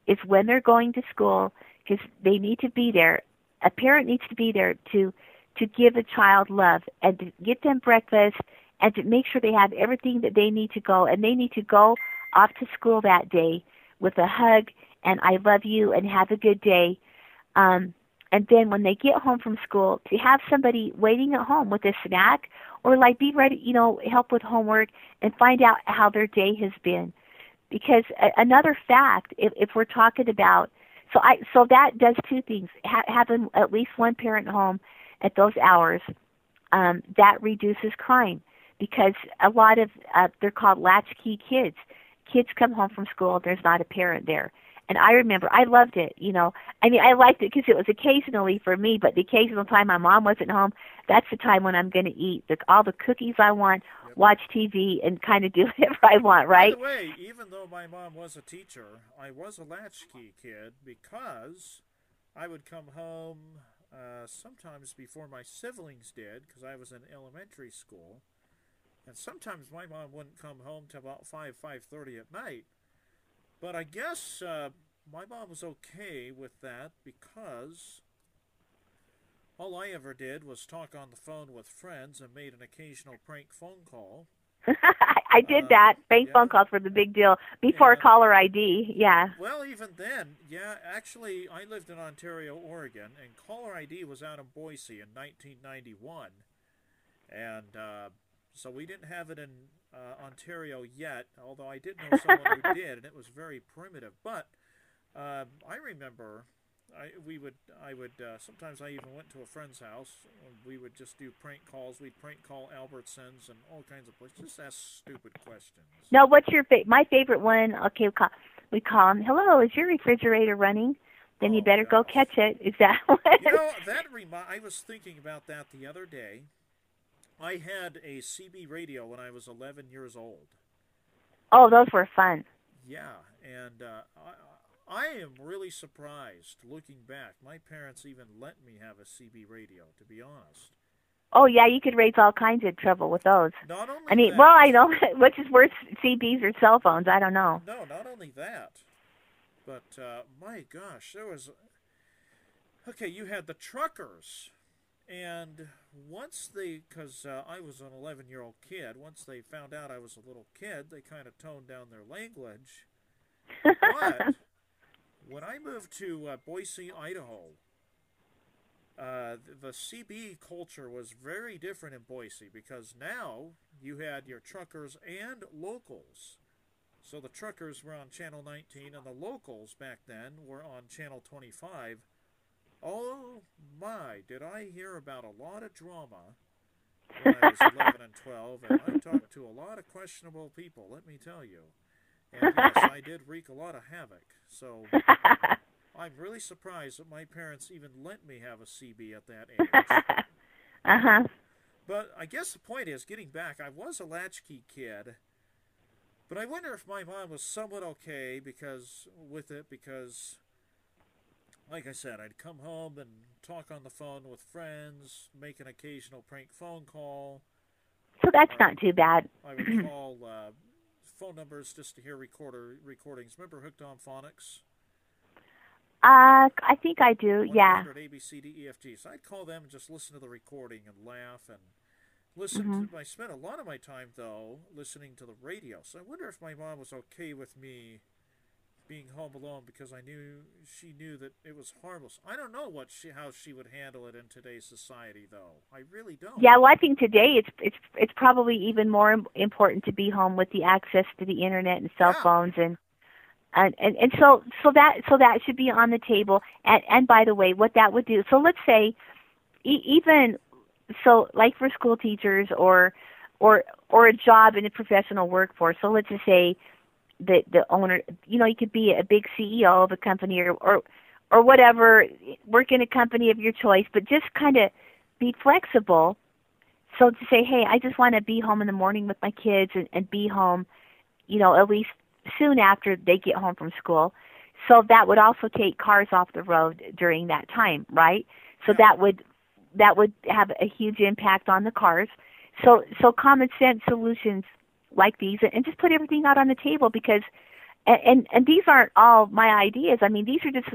is when they're going to school because they need to be there. A parent needs to be there to to give a child love and to get them breakfast and to make sure they have everything that they need to go and they need to go off to school that day with a hug and I love you and have a good day. Um, and then when they get home from school, to have somebody waiting at home with a snack or like be ready, you know, help with homework and find out how their day has been. Because another fact, if, if we're talking about, so I, so that does two things: ha- having at least one parent home at those hours, um, that reduces crime because a lot of uh, they're called latchkey kids kids come home from school, there's not a parent there. And I remember I loved it, you know. I mean, I liked it because it was occasionally for me, but the occasional time my mom wasn't home, that's the time when I'm going to eat the, all the cookies I want, yep. watch TV, and kind of do whatever I want, right? By the way, even though my mom was a teacher, I was a latchkey kid because I would come home uh, sometimes before my siblings did because I was in elementary school and sometimes my mom wouldn't come home till about 5, 5.30 at night. But I guess uh, my mom was okay with that because all I ever did was talk on the phone with friends and made an occasional prank phone call. I did uh, that. Prank yeah. phone calls were the big deal before yeah. caller ID. Yeah. Well, even then, yeah. Actually, I lived in Ontario, Oregon, and caller ID was out in Boise in 1991, and uh, so we didn't have it in uh, Ontario yet, although I did know someone who did, and it was very primitive. But uh, I remember I we would I would uh, sometimes I even went to a friend's house. We would just do prank calls. We'd prank call Albertsons and all kinds of places. Just ask stupid questions. No, what's your fa- my favorite one? Okay, we call, we call him. Hello, is your refrigerator running? Then oh, you better gosh. go catch it. Is that what? You know that remi- I was thinking about that the other day. I had a CB radio when I was 11 years old. Oh, those were fun. Yeah, and uh, I, am really surprised looking back. My parents even let me have a CB radio, to be honest. Oh yeah, you could raise all kinds of trouble with those. Not only I mean, that, well, I know which is worse, CBs or cell phones. I don't know. No, not only that, but uh, my gosh, there was. Okay, you had the truckers, and once they, because uh, I was an 11 year old kid, once they found out I was a little kid, they kind of toned down their language. But when I moved to uh, Boise, Idaho, uh, the CB culture was very different in Boise because now you had your truckers and locals. So the truckers were on Channel 19 and the locals back then were on Channel 25. Oh my, did I hear about a lot of drama when I was 11 and 12, and I talked to a lot of questionable people, let me tell you. And yes, I did wreak a lot of havoc. So I'm really surprised that my parents even let me have a CB at that age. uh huh. But I guess the point is, getting back, I was a latchkey kid, but I wonder if my mom was somewhat okay because with it because, like I said, I'd come home and talk on the phone with friends, make an occasional prank phone call. So that's not too bad. I would call uh, phone numbers just to hear recorder recordings. Remember Hooked on Phonics? Uh, I think I do. Yeah. A B C D E F G. So I'd call them and just listen to the recording and laugh and listen Mm-hmm. to. I spent a lot of my time though listening to the radio. So I wonder if my mom was okay with me being home alone because I knew she knew that it was harmless. I don't know what she how she would handle it in today's society though. I really don't. Yeah, well, I think today it's it's it's probably even more im- important to be home with the access to the internet and cell Yeah. phones and and and, and so so that so that should be on the table. And and by the way, what that would do. So let's say e- even so like for school teachers or or or a job in the professional workforce. So let's just say the the owner, you know, you could be a big CEO of a company or or or whatever, work in a company of your choice, but just kind of be flexible. So to say, hey, I just want to be home in the morning with my kids and, and be home, you know, at least soon after they get home from school. So that would also take cars off the road during that time, right? So that would that would have a huge impact on the cars. So so common sense solutions like these and just put everything out on the table because and and, and these aren't all my ideas. I mean, these are just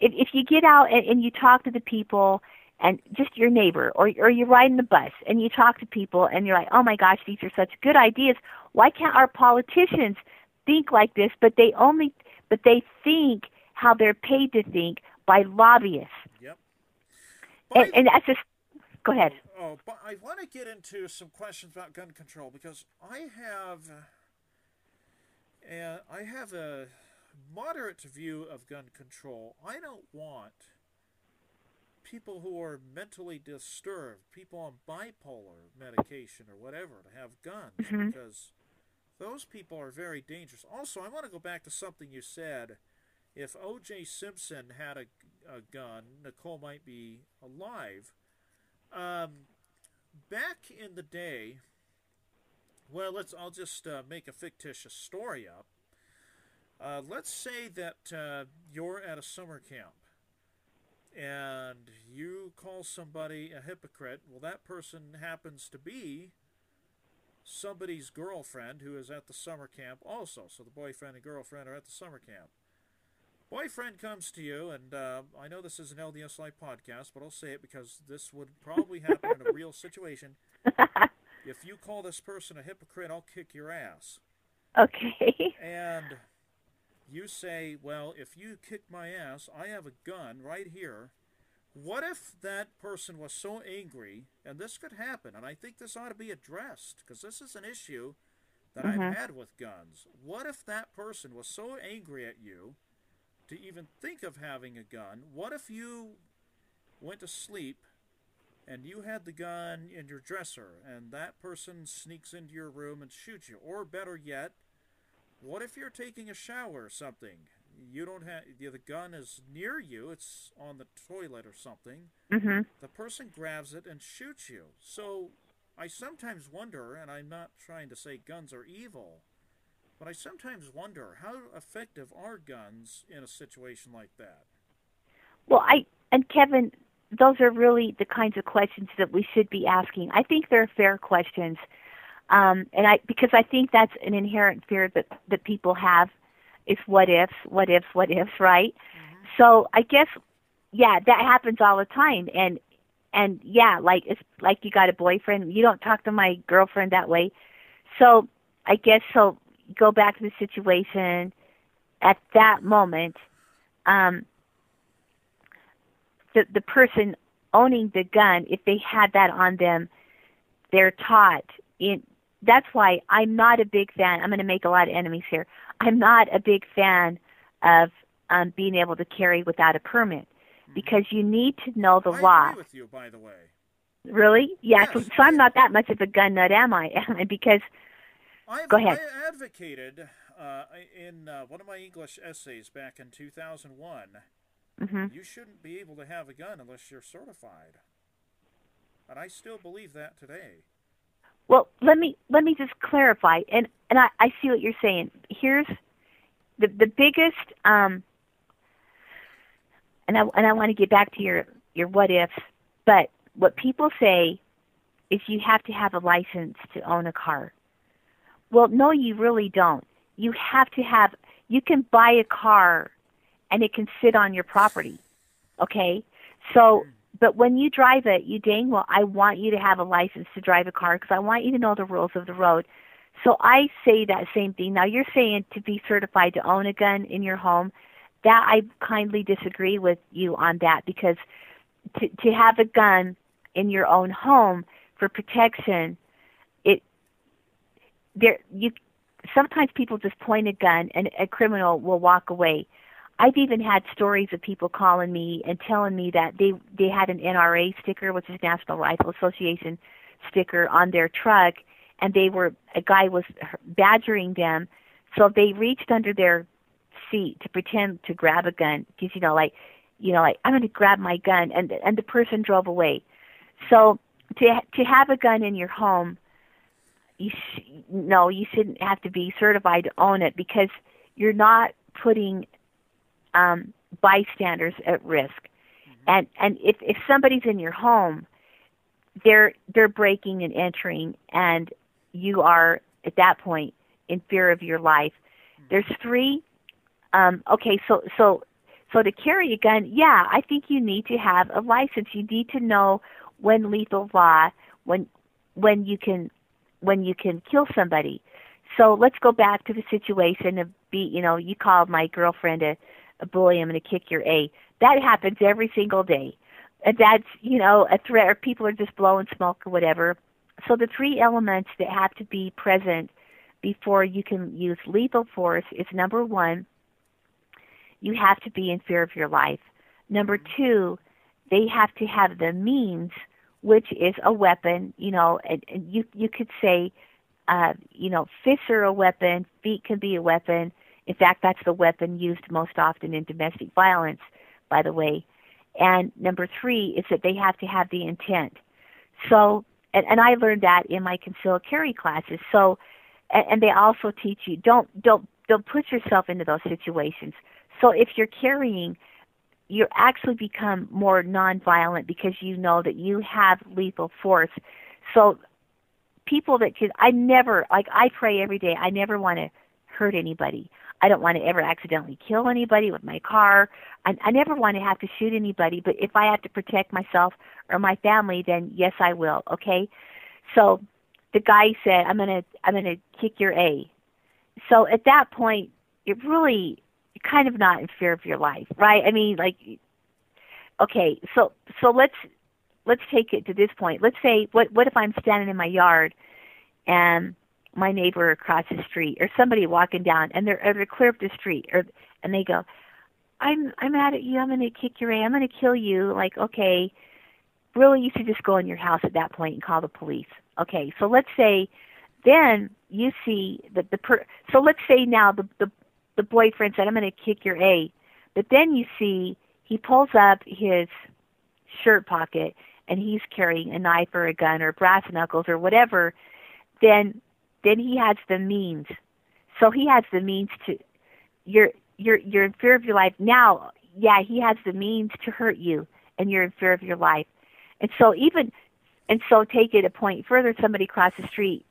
if if you get out and, and you talk to the people and just your neighbor or or you're riding the bus and you talk to people and you're like, "Oh my gosh, these are such good ideas. Why can't our politicians think like this?" But they only but they think how they're paid to think by lobbyists. Yep. And, and that's just go ahead. Oh, but I want to get into some questions about gun control because I have, uh, I have a moderate view of gun control. I don't want people who are mentally disturbed, people on bipolar medication or whatever, to have guns Mhm. because those people are very dangerous. Also, I want to go back to something you said. If O.J. Simpson had a, a gun, Nicole might be alive. Um, back in the day, well, let's. I'll just uh, make a fictitious story up. Uh, let's say that uh, you're at a summer camp, and you call somebody a hypocrite. Well, that person happens to be somebody's girlfriend who is at the summer camp also. So the boyfriend and girlfriend are at the summer camp. Boyfriend comes to you, and uh, I know this is an LDS Life podcast, but I'll say it because this would probably happen in a real situation. If you call this person a hypocrite, I'll kick your ass. okay. And you say, well, if you kick my ass, I have a gun right here. What if that person was so angry, and this could happen, and I think this ought to be addressed, because this is an issue that Mhm. I've had with guns. What if that person was so angry at you to even think of having a gun? What if you went to sleep and you had the gun in your dresser, and that person sneaks into your room and shoots you? Or better yet, what if you're taking a shower or something? You don't have the gun is near you. It's on the toilet or something. Mhm. The person grabs it and shoots you. So I sometimes wonder, and I'm not trying to say guns are evil, but I sometimes wonder how effective are guns in a situation like that. Well, I and Kevin, those are really the kinds of questions that we should be asking. I think they're fair questions, um, and I because I think that's an inherent fear that that people have is what ifs, what ifs, what ifs, right? Mm-hmm. So I guess yeah, that happens all the time, and and yeah, like it's like you got a boyfriend. You don't talk to my girlfriend that way, so I guess so. Go back to the situation at that moment. Um, the the person owning the gun, if they had that on them, they're taught in. That's why I'm not a big fan. I'm going to make a lot of enemies here. I'm not a big fan of um, being able to carry without a permit mm-hmm. because you need to know the I law. Agree with you, by the way. Really? Yeah. Yes. So, so I'm not that much of a gun nut, am I? am I? because I've, go ahead. I advocated uh, in uh, one of my English essays back in 2001 Mm-hmm. You shouldn't be able to have a gun unless you're certified. And I still believe that today. Well, let me let me just clarify, and and I, I see what you're saying. Here's the the biggest, um, and I and I want to get back to your your what ifs, but what people say is you have to have a license to own a car. Well, no, you really don't. You have to have. You can buy a car and it can sit on your property. Okay? So, but when you drive it, you dang well, I want you to have a license to drive a car because I want you to know the rules of the road. So I say that same thing. Now you're saying to be certified to own a gun in your home. That I kindly disagree with you on that because to to have a gun in your own home for protection, there you sometimes people just point a gun and a criminal will walk away. I've even had stories of people calling me and telling me that they they had an NRA sticker, which is National Rifle Association sticker, on their truck, and they were a guy was badgering them, so they reached under their seat to pretend to grab a gun, because you know, like, you know, like I'm going to grab my gun, and and the person drove away. So to to have a gun in your home, you sh- no, you shouldn't have to be certified to own it because you're not putting um, bystanders at risk. Mm-hmm. And and if if somebody's in your home, they're they're breaking and entering, and you are at that point in fear of your life. Mm-hmm. There's three. Um, okay, so so so to carry a gun, yeah, I think you need to have a license. You need to know when lethal law, when when you can when you can kill somebody. So let's go back to the situation of be you know you called my girlfriend a a bully, I'm going to kick your A. That happens every single day. And that's, you know, a threat, or people are just blowing smoke or whatever. So the three elements that have to be present before you can use lethal force is number one, you have to be in fear of your life. Number two, they have to have the means, which is a weapon. You know, and, and you you could say, uh, you know, fists are a weapon, feet can be a weapon, in fact, that's the weapon used most often in domestic violence, by the way. And number three is that they have to have the intent. So, and, and I learned that in my concealed carry classes. So, and, and they also teach you don't don't don't put yourself into those situations. So if you're carrying, you actually become more nonviolent because you know that you have lethal force. So people that can I never like I pray every day. I never want to hurt anybody. I don't want to ever accidentally kill anybody with my car. I, I never want to have to shoot anybody, but if I have to protect myself or my family, then yes, I will. Okay. So the guy said, "I'm gonna, I'm gonna kick your A." So at that point, it really, kind of not in fear of your life, right? I mean, like, okay, so so let's let's take it to this point. Let's say, what what if I'm standing in my yard, and my neighbor across the street or somebody walking down and they're or they're clear up the street or and they go i'm i'm mad at you i'm going to kick your ass i'm going to kill you like okay really you should just go in your house at that point and call the police okay so let's say then you see that the per so let's say now the the the boyfriend said i'm going to kick your a but then you see he pulls up his shirt pocket and he's carrying a knife or a gun or brass knuckles or whatever then then he has the means. So he has the means to you're you're you're in fear of your life now. Yeah, he has the means to hurt you and you're in fear of your life. And so even and so take it a point further. Somebody across the street,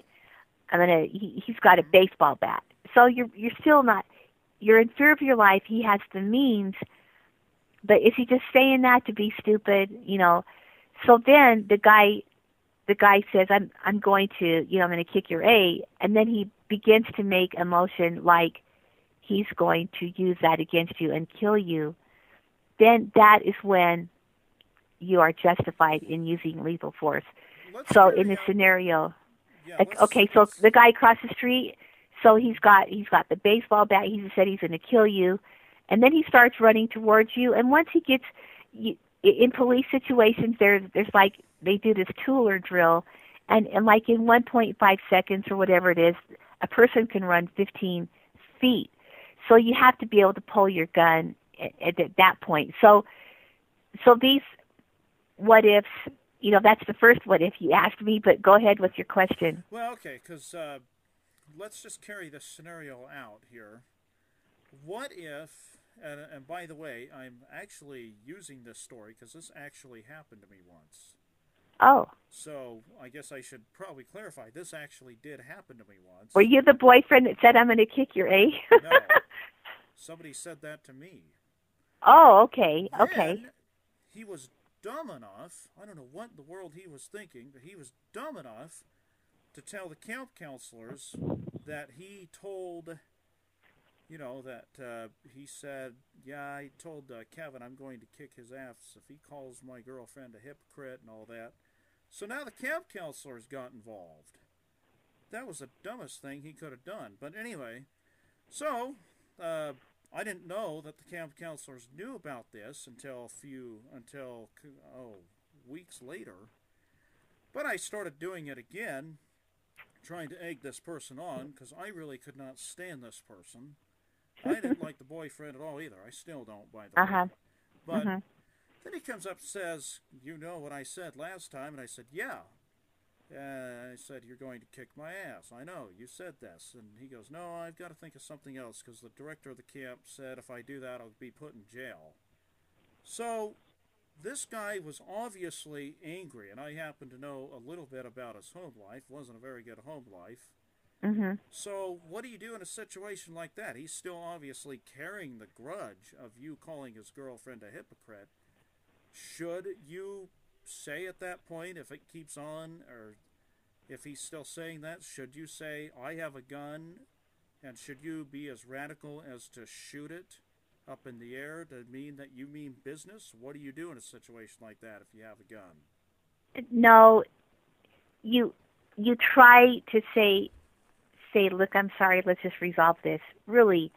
I'm gonna. He, he's got a baseball bat. So you're you're still not. You're in fear of your life. He has the means, but is he just saying that to be stupid? You know. So then the guy, the guy says, "I'm I'm going to you know I'm going to kick your A," and then he begins to make a motion like he's going to use that against you and kill you. Then that is when you are justified in using lethal force. Let's So in the scenario, yeah, okay, so the guy across the street, so he's got he's got the baseball bat. He said he's going to kill you, and then he starts running towards you. And once he gets in police situations, there's there's like they do this Tueller drill, and and like in 1.5 seconds or whatever it is, a person can run 15 feet. So you have to be able to pull your gun at, at, at that point. So so these what ifs, you know, that's the first what if you asked me. But go ahead with your question. Well, okay, because uh, let's just carry this scenario out here. What if, and, and by the way, I'm actually using this story because this actually happened to me once. Oh, So I guess I should probably clarify. This actually did happen to me once. were you the boyfriend that said I'm going to kick your A? No. Somebody said that to me. oh, okay, okay. Then he was dumb enough, I don't know what in the world he was thinking, but he was dumb enough to tell the camp counselors that he told, you know, that uh, he said, yeah, I told uh, Kevin I'm going to kick his ass if he calls my girlfriend a hypocrite and all that. So now the camp counselors got involved. That was the dumbest thing he could have done. But anyway, so uh, I didn't know that the camp counselors knew about this until a few until oh weeks later. But I started doing it again, trying to egg this person on because I really could not stand this person. I didn't like the boyfriend at all either. I still don't, by the Uh huh. way. But Mhm. then he comes up and says, "You know what I said last time?" And I said, "Yeah." Uh, I said, "You're going to kick my ass." I know you said this, and he goes, "No, I've got to think of something else because the director of the camp said if I do that, I'll be put in jail." So this guy was obviously angry, and I happen to know a little bit about his home life. wasn't a very good home life. Mhm. So, what do you do in a situation like that? He's still obviously carrying the grudge of you calling his girlfriend a hypocrite. Should you say at that point, if it keeps on, or if he's still saying that, should you say, I have a gun, and should you be as radical as to shoot it up in the air to mean that you mean business? What do you do in a situation like that if you have a gun? No, you you try to say say, look, I'm sorry. Let's just resolve this. Really,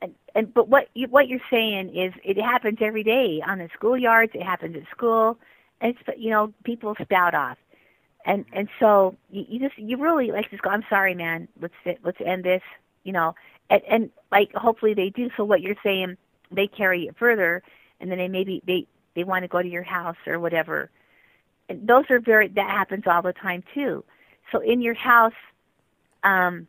and, and but what you, what you're saying is it happens every day on the schoolyards. It happens at school. And it's you know people spout off, and mm-hmm. and so you, you just you really like just go. I'm sorry, man. Let's let's end this. You know, and and like hopefully they do. So what you're saying, they carry it further, and then they maybe they they want to go to your house or whatever. And those are very that happens all the time too. So in your house, um,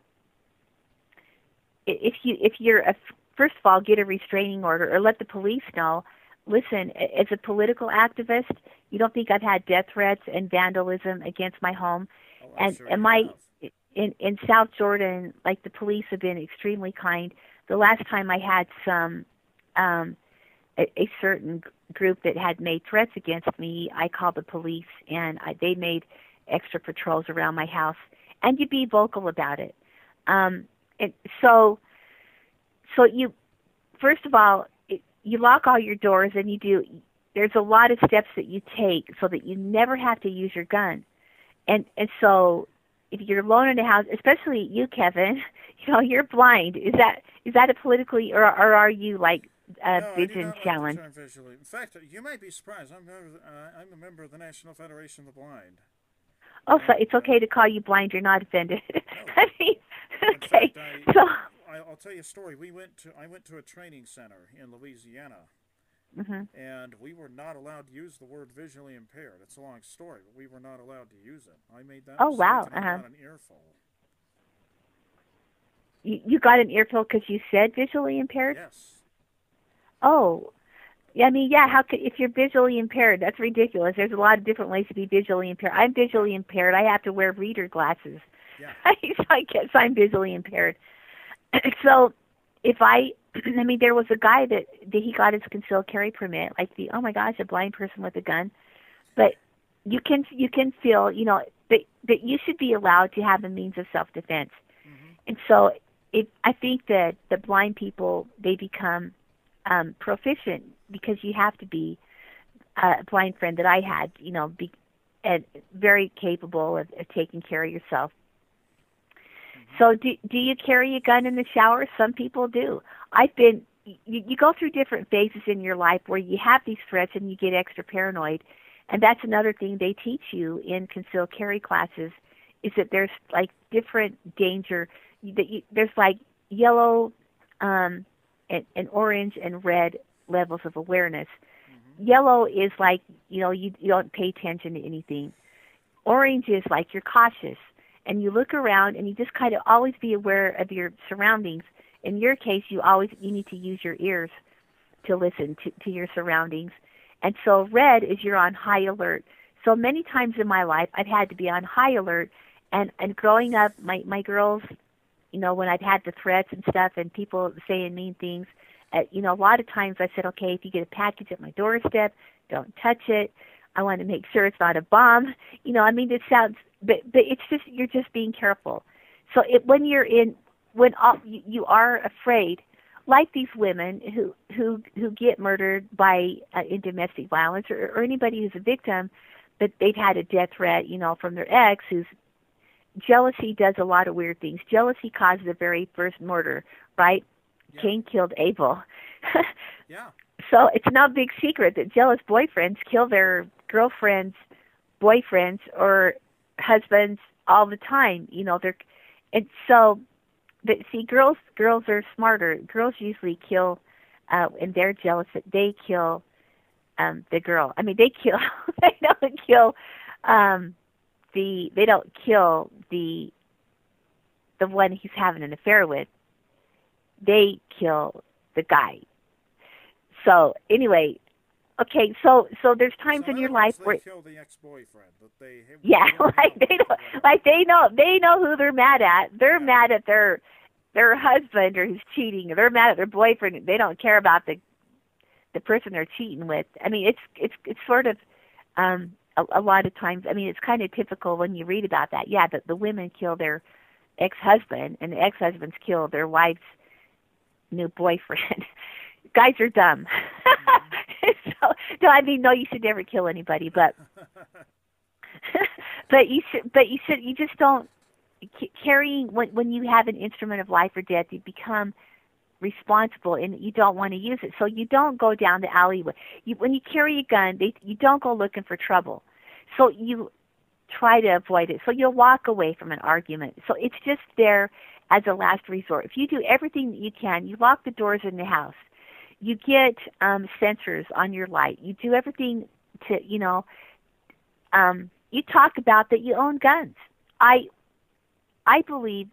if you if you're a first of all get a restraining order or let the police know. Listen, as a political activist, you don't think I've had death threats and vandalism against my home, Oh, and sure and my in in South Jordan, like the police have been extremely kind. The last time I had some um a, a certain group that had made threats against me, I called the police and I, they made extra patrols around my house. And you be vocal about it. Um, and so, so you first of all, it, you lock all your doors and you do. There's a lot of steps that you take so that you never have to use your gun. And and so if you're alone in a house, especially you, Kevin, you know you're blind. Is that is that a politically or or are you like a no, vision not like the challenge? visually. In fact, you might be surprised. I'm, a member, uh, I'm a member of the National Federation of the Blind. Oh, so it's okay to call you blind. You're not offended. I mean, In okay. fact, I, So, I'll tell you a story. We went to I went to a training center in Louisiana, mhm. and we were not allowed to use the word visually impaired. It's a long story, but we were not allowed to use it. I made that. Oh, wow, I uh-huh. got an earful. you, you got an earful because you said visually impaired. Yes. Oh, I mean, yeah. How could if you're visually impaired? That's ridiculous. There's a lot of different ways to be visually impaired. I'm visually impaired. I have to wear reader glasses. Yeah. so I guess I'm visually impaired. so if I, I mean, there was a guy that, that he got his concealed carry permit. Like the oh my gosh, a blind person with a gun. But you can you can feel you know that that you should be allowed to have a means of self defense. Mm-hmm. And so it I think that the blind people they become um, proficient because you have to be a blind friend that I had, you know, be and very capable of, of taking care of yourself. Mm-hmm. So do do you carry a gun in the shower? Some people do. I've been you, you go through different phases in your life where you have these threats and you get extra paranoid. And that's another thing they teach you in concealed carry classes is that there's like different danger that you, there's like yellow um and, and orange and red levels of awareness. Mm-hmm. Yellow is like, you know, you, you don't pay attention to anything. Orange is like you're cautious and you look around and you just kind of always be aware of your surroundings. In your case, you always you need to use your ears to listen to, to your surroundings. And so red is you're on high alert. So many times in my life I've had to be on high alert and and growing up my my girls you know when I've had the threats and stuff and people saying mean things uh, you know a lot of times I said okay if you get a package at my doorstep don't touch it. I want to make sure it's not a bomb. You know I mean it sounds but but it's just you're just being careful. So it when you're in when all, you, you are afraid like these women who who who get murdered by uh, in domestic violence or, or anybody who's a victim but they've had a death threat you know from their ex who's jealousy does a lot of weird things. Jealousy caused the very first murder right? Yeah. cain killed abel. Yeah. so it's no big secret that jealous boyfriends kill their girlfriends boyfriends or husbands all the time you know they're and so but see girls girls are smarter. Girls usually kill uh and they're jealous that they kill um the girl. I mean they kill they don't kill um the they don't kill the the one he's having an affair with they kill the guy so anyway okay so so there's times So in your life where they kill the ex-boyfriend, but they yeah, like they know, like they know, they know who they're mad at. They're Yeah. mad at their their husband or who's cheating. Or they're mad at their boyfriend. They don't care about the the person they're cheating with. I mean, it's it's it's sort of um a, a lot of times. I mean, it's kind of typical when you read about that. Yeah, the, the women kill their ex-husband, and the ex-husbands kill their wife's new boyfriend. Guys are dumb. so, no, I mean, no, you should never kill anybody, but but you should but you should you just don't carrying when when you have an instrument of life or death you become responsible and you don't want to use it. So you don't go down the alleyway. You when you carry a gun they you don't go looking for trouble. So you try to avoid it. So you'll walk away from an argument. So it's just there as a last resort. If you do everything that you can you lock the doors in the house. You get um sensors on your light. You do everything to you know um you talk about that you own guns. I I believe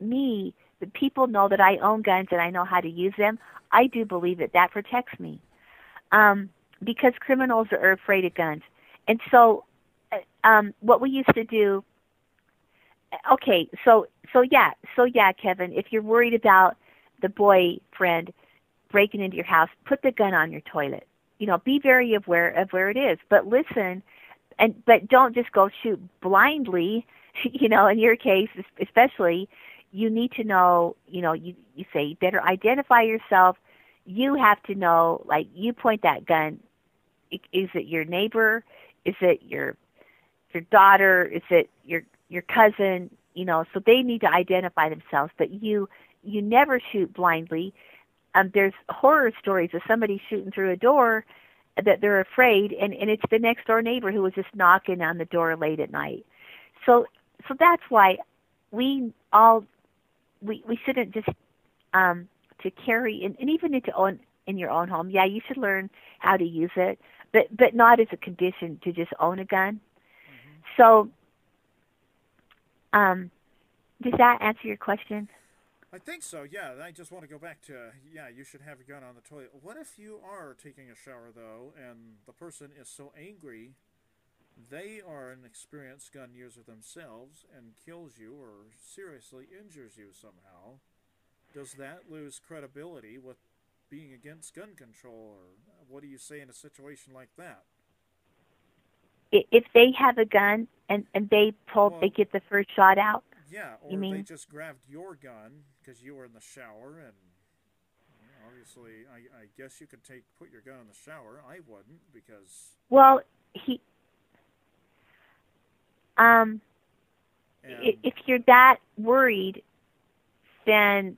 me the people know that I own guns and I know how to use them. I do believe that that protects me. Um because criminals are afraid of guns. And so uh, um what we used to do okay, so so yeah, so yeah, Kevin, if you're worried about the boyfriend breaking into your house, put the gun on your toilet. You know, be very aware of where it is, but listen and but don't just go shoot blindly you know in your case especially you need to know you know you you say you better identify yourself. You have to know like you point that gun. Is it your neighbor? Is it your your daughter? Is it your your cousin? You know so they need to identify themselves. But you you never shoot blindly. Um there's horror stories of somebody shooting through a door that they're afraid and and it's the next door neighbor who was just knocking on the door late at night. So so that's why we all we we shouldn't just um to carry and, and even into own in your own home yeah you should learn how to use it but but not as a condition to just own a gun so um does that answer your question I think so. Yeah, I just want to go back to yeah. You should have a gun on the toilet. What if you are taking a shower though, and the person is so angry, they are an experienced gun user themselves and kills you or seriously injures you somehow? Does that lose credibility with being against gun control, or what do you say in a situation like that? If they have a gun and and they pull, well, they get the first shot out. Yeah, or you mean? they just grabbed your gun because you were in the shower, and obviously, I, I guess you could take put your gun in the shower. I wouldn't because. Well, he. Um. And, if you're that worried, then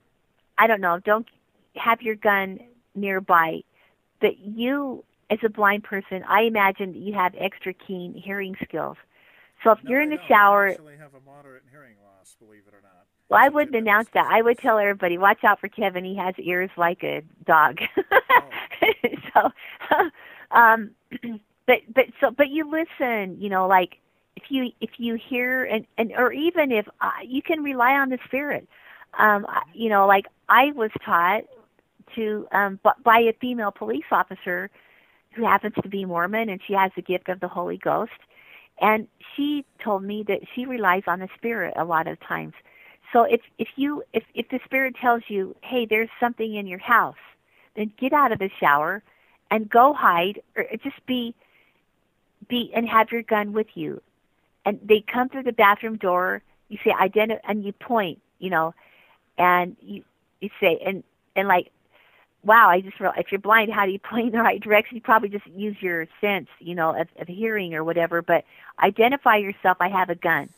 I don't know. Don't have your gun nearby. But you, as a blind person, I imagine that you have extra keen hearing skills. So if no, you're in the shower, I actually have a moderate hearing loss, believe it or not. Well, I wouldn't announce that. I would tell everybody, watch out for Kevin. He has ears like a dog. Oh. so, um, but but so but you listen. You know, like if you if you hear and and or even if uh, you can rely on the spirit. Um, you know, like I was taught to um, by a female police officer who happens to be Mormon, and she has the gift of the Holy Ghost. And she told me that she relies on the spirit a lot of times. So if if you if if the spirit tells you, "Hey, there's something in your house," then get out of the shower and go hide or just be be and have your gun with you. And they come through the bathroom door, you say identify and you point, you know, and you you say and and like wow, I just realized if you're blind, how do you point in the right direction? You probably just use your sense, you know, of, of hearing or whatever. But identify yourself. I have a gun.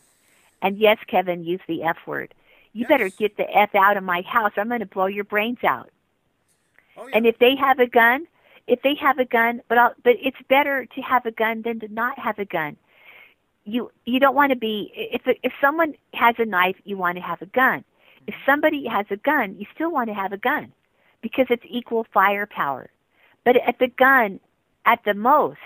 And yes, Kevin, use the F word. You yes. better get the F out of my house. I'm going to blow your brains out. Oh, yeah. And if they have a gun, if they have a gun, but I'll, but it's better to have a gun than to not have a gun. You you don't want to be if if someone has a knife, you want to have a gun. If Mm-hmm. somebody has a gun, you still want to have a gun because it's equal firepower. But at the gun, at the most,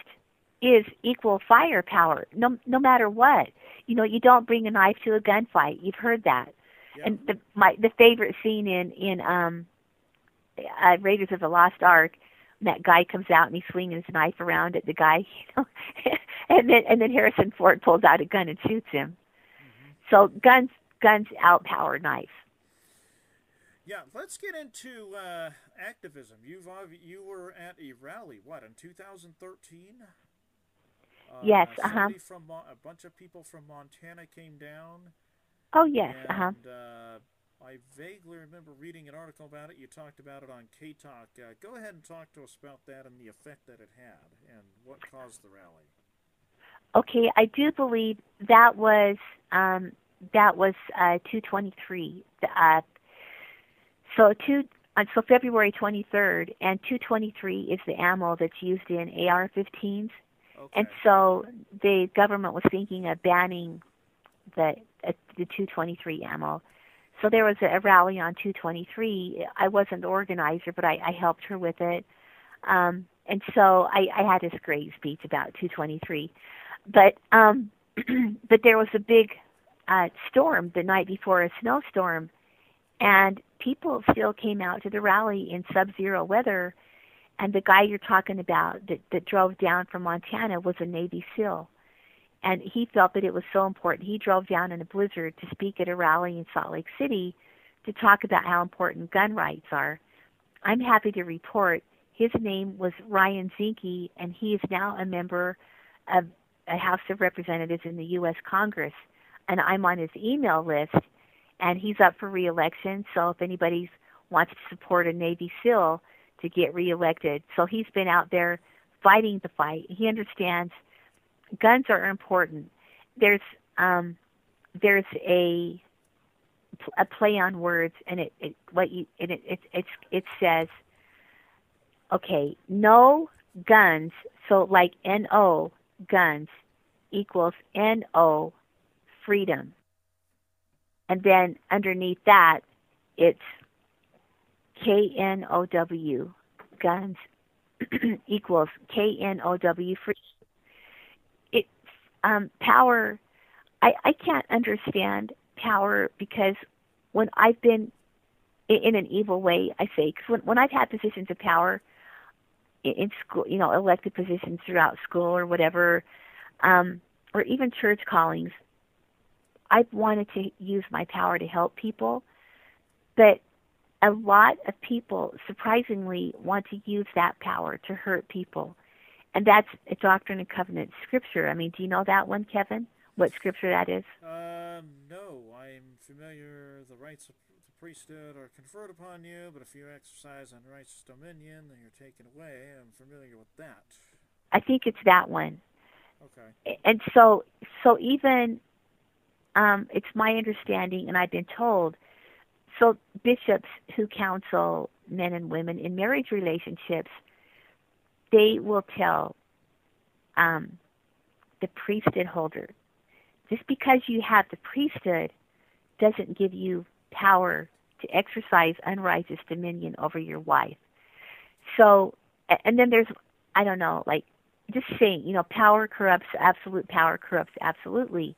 is equal firepower. No, no matter what. You know, you don't bring a knife to a gunfight. You've heard that. Yeah. And the my the favorite scene in in um, uh, Raiders of the Lost Ark, that guy comes out and he's swinging his knife around at the guy, you know, and then and then Harrison Ford pulls out a gun and shoots him. Mm-hmm. So guns guns outpower knives. Yeah, let's get into uh, activism. You've you were at a rally, what in 2013? Uh, Yes, uh-huh. From Mo- a bunch of people from Montana came down. Oh yes, uh huh. I vaguely remember reading an article about it. You talked about it on K Talk. Uh, go ahead and talk to us about that and the effect that it had, and what caused the rally. Okay, I do believe that was um, that was uh, 223. Uh, so two, uh, so February 23rd, and 223 is the ammo that's used in AR-15s, Okay. and so the government was thinking of banning the uh, the 223 ammo. So there was a, rally on 223. I wasn't the organizer, but I, I helped her with it. Um, and so I, I had this great speech about 223. But um, but there was a big uh, storm the night before a snowstorm, and people still came out to the rally in sub-zero weather. And the guy you're talking about that, that drove down from Montana was a Navy SEAL, and he felt that it was so important. He drove down in a blizzard to speak at a rally in Salt Lake City to talk about how important gun rights are. I'm happy to report his name was Ryan Zinke, and he is now a member of a House of Representatives in the U.S. Congress, and I'm on his email list, and he's up for reelection. So if anybody wants to support a Navy SEAL to get reelected, so he's been out there fighting the fight. He understands guns are important. There's um, there's a a play on words, and it, it what you and it it it, it says, okay, no guns. So like N O guns equals N O freedom, and then underneath that, it's K N O W guns equals K N O W free. Um, power. I I can't understand power because when I've been in, in an evil way. I say because when when I've had positions of power in, in school, you know, elected positions throughout school or whatever, um, or even church callings, I've wanted to use my power to help people, but a lot of people surprisingly want to use that power to hurt people. And that's a Doctrine and Covenant scripture. I mean, do you know that one, Kevin? What scripture that is? Uh, no, I'm familiar. The rights of the priesthood are conferred upon you, but if you exercise unrighteous dominion, then you're taken away. I'm familiar with that. I think it's that one. Okay. And so, so even um, it's my understanding, and I've been told. So bishops who counsel men and women in marriage relationships, they will tell um, the priesthood holder just because you have the priesthood doesn't give you power to exercise unrighteous dominion over your wife. So, and then there's, I don't know, like just saying, you know, power corrupts, absolute power corrupts absolutely.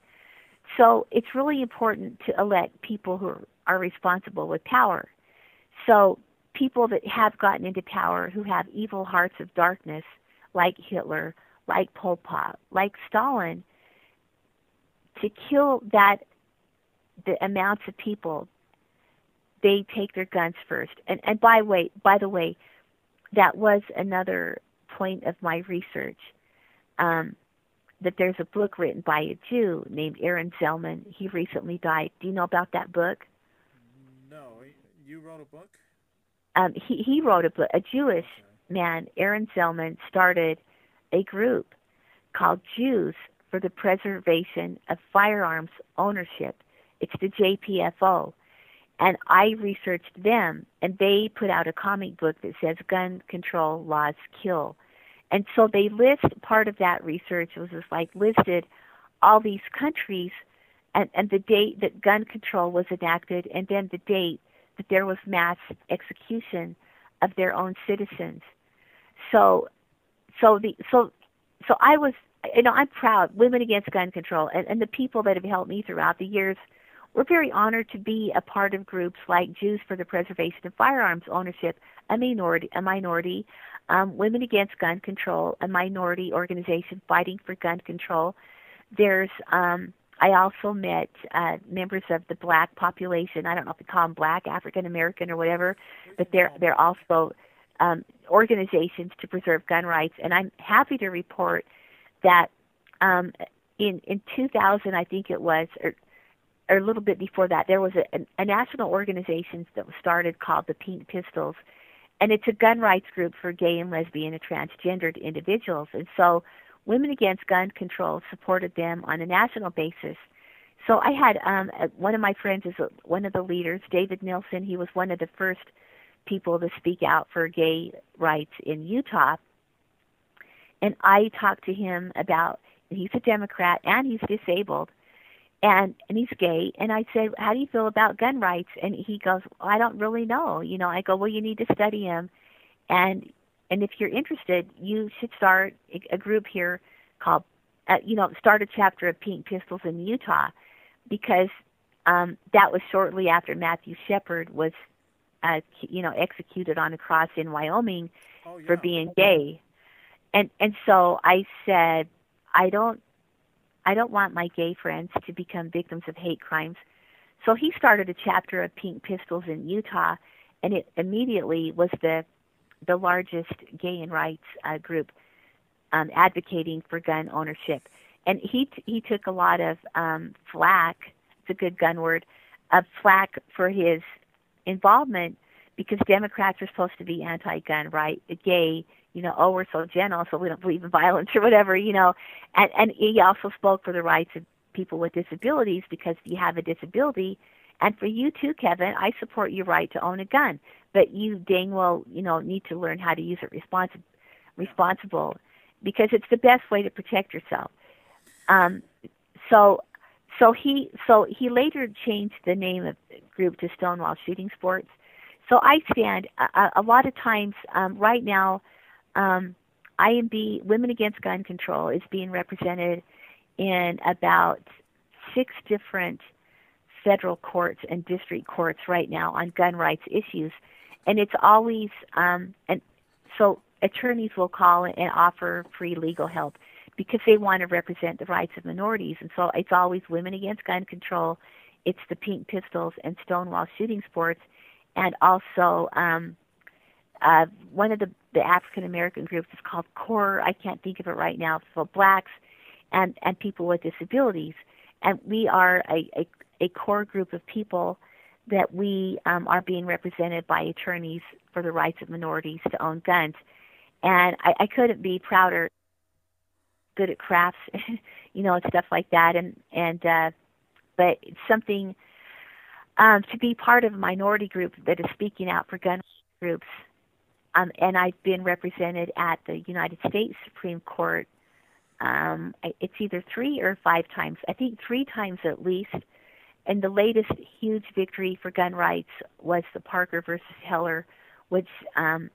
So it's really important to elect people who are responsible with power. So people that have gotten into power who have evil hearts of darkness, like Hitler, like Pol Pot, like Stalin, to kill that the amounts of people, they take their guns first. And and by way by the way, that was another point of my research. Um, that there's a book written by a Jew named Aaron Zelman. He recently died. Do you know about that book? No, you wrote a book. Um, he he wrote a book. A Jewish man, Aaron Zelman, started a group called Jews for the Preservation of Firearms Ownership. It's the JPFO. And I researched them, and they put out a comic book that says Gun Control Laws Kill. And so they list part of that research was just like listed all these countries and, and the date that gun control was enacted and then the date that there was mass execution of their own citizens. So so the so so I was you know, I'm proud, Women Against Gun Control and, and the people that have helped me throughout the years, we're very honored to be a part of groups like Jews for the Preservation of Firearms Ownership, a minority a minority um, Women Against Gun Control, a minority organization fighting for gun control. There's um, I also met uh, members of the black population. I don't know if they call them black, African American, or whatever, but they're they're also um, organizations to preserve gun rights. And I'm happy to report that um, in in 2000, I think it was, or, or a little bit before that, there was a, a national organization that was started called the Pink Pistols, and it's a gun rights group for gay and lesbian and transgendered individuals. And so, Women Against Gun Control supported them on a national basis. So I had um, one of my friends is one of the leaders, David Nilsen. He was one of the first people to speak out for gay rights in Utah. And I talked to him about he's a Democrat and he's disabled and and he's gay and i said how do you feel about gun rights and he goes well, i don't really know you know i go well you need to study him and and if you're interested you should start a, group here called uh, you know start a chapter of pink pistols in utah because um that was shortly after matthew shepard was uh you know executed on a cross in wyoming oh, yeah. for being gay and and so i said i don't I don't want my gay friends to become victims of hate crimes. So he started a chapter of Pink Pistols in Utah, and it immediately was the the largest gay and rights uh, group um, advocating for gun ownership. And he t- he took a lot of um, flack. It's a good gun word, of flack for his involvement because Democrats are supposed to be anti-gun, right? Gay you know, oh, we're so gentle, so we don't believe in violence or whatever, you know. And and he also spoke for the rights of people with disabilities because if you have a disability. And for you too, Kevin, I support your right to own a gun, but you dang well, you know, need to learn how to use it responsi- responsible because it's the best way to protect yourself. Um, so, so he so he later changed the name of the group to Stonewall Shooting Sports. So I stand a, a lot of times um, right now um, IMB, Women Against Gun Control, is being represented in about six different federal courts and district courts right now on gun rights issues, and it's always um, and so attorneys will call and offer free legal help because they want to represent the rights of minorities, and so it's always Women Against Gun Control, it's the Pink Pistols and Stonewall Shooting Sports, and also um, uh, one of the, the African American groups is called CORE. I can't think of it right now. So blacks and and people with disabilities, and we are a, a, a core group of people that we um, are being represented by attorneys for the rights of minorities to own guns. And I, I couldn't be prouder. Good at crafts, you know, and stuff like that. And and uh, but it's something um, to be part of a minority group that is speaking out for gun groups. Um, and I've been represented at the United States Supreme Court. Um, it's either three or five times. I think three times at least. And the latest huge victory for gun rights was the Parker versus Heller, which um,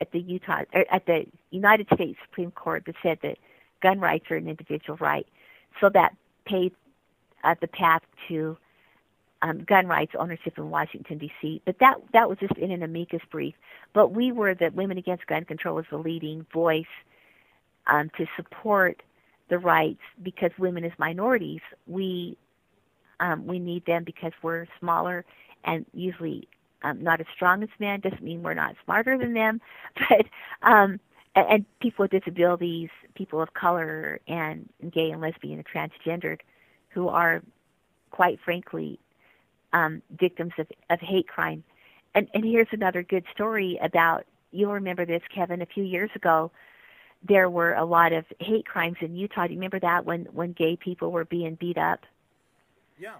at the Utah er, at the United States Supreme Court that said that gun rights are an individual right. So that paved uh, the path to um, gun rights ownership in Washington D.C. But that that was just in an amicus brief. But we were the Women Against Gun Control was the leading voice um, to support the rights because women as minorities we um, we need them because we're smaller and usually um, not as strong as men. Doesn't mean we're not smarter than them, but um, and, and people with disabilities, people of color, and, gay and lesbian and transgendered, who are quite frankly um, victims of, of hate crime. And, and here's another good story about you'll remember this, Kevin. A few years ago, there were a lot of hate crimes in Utah. Do you remember that when when gay people were being beat up? Yeah.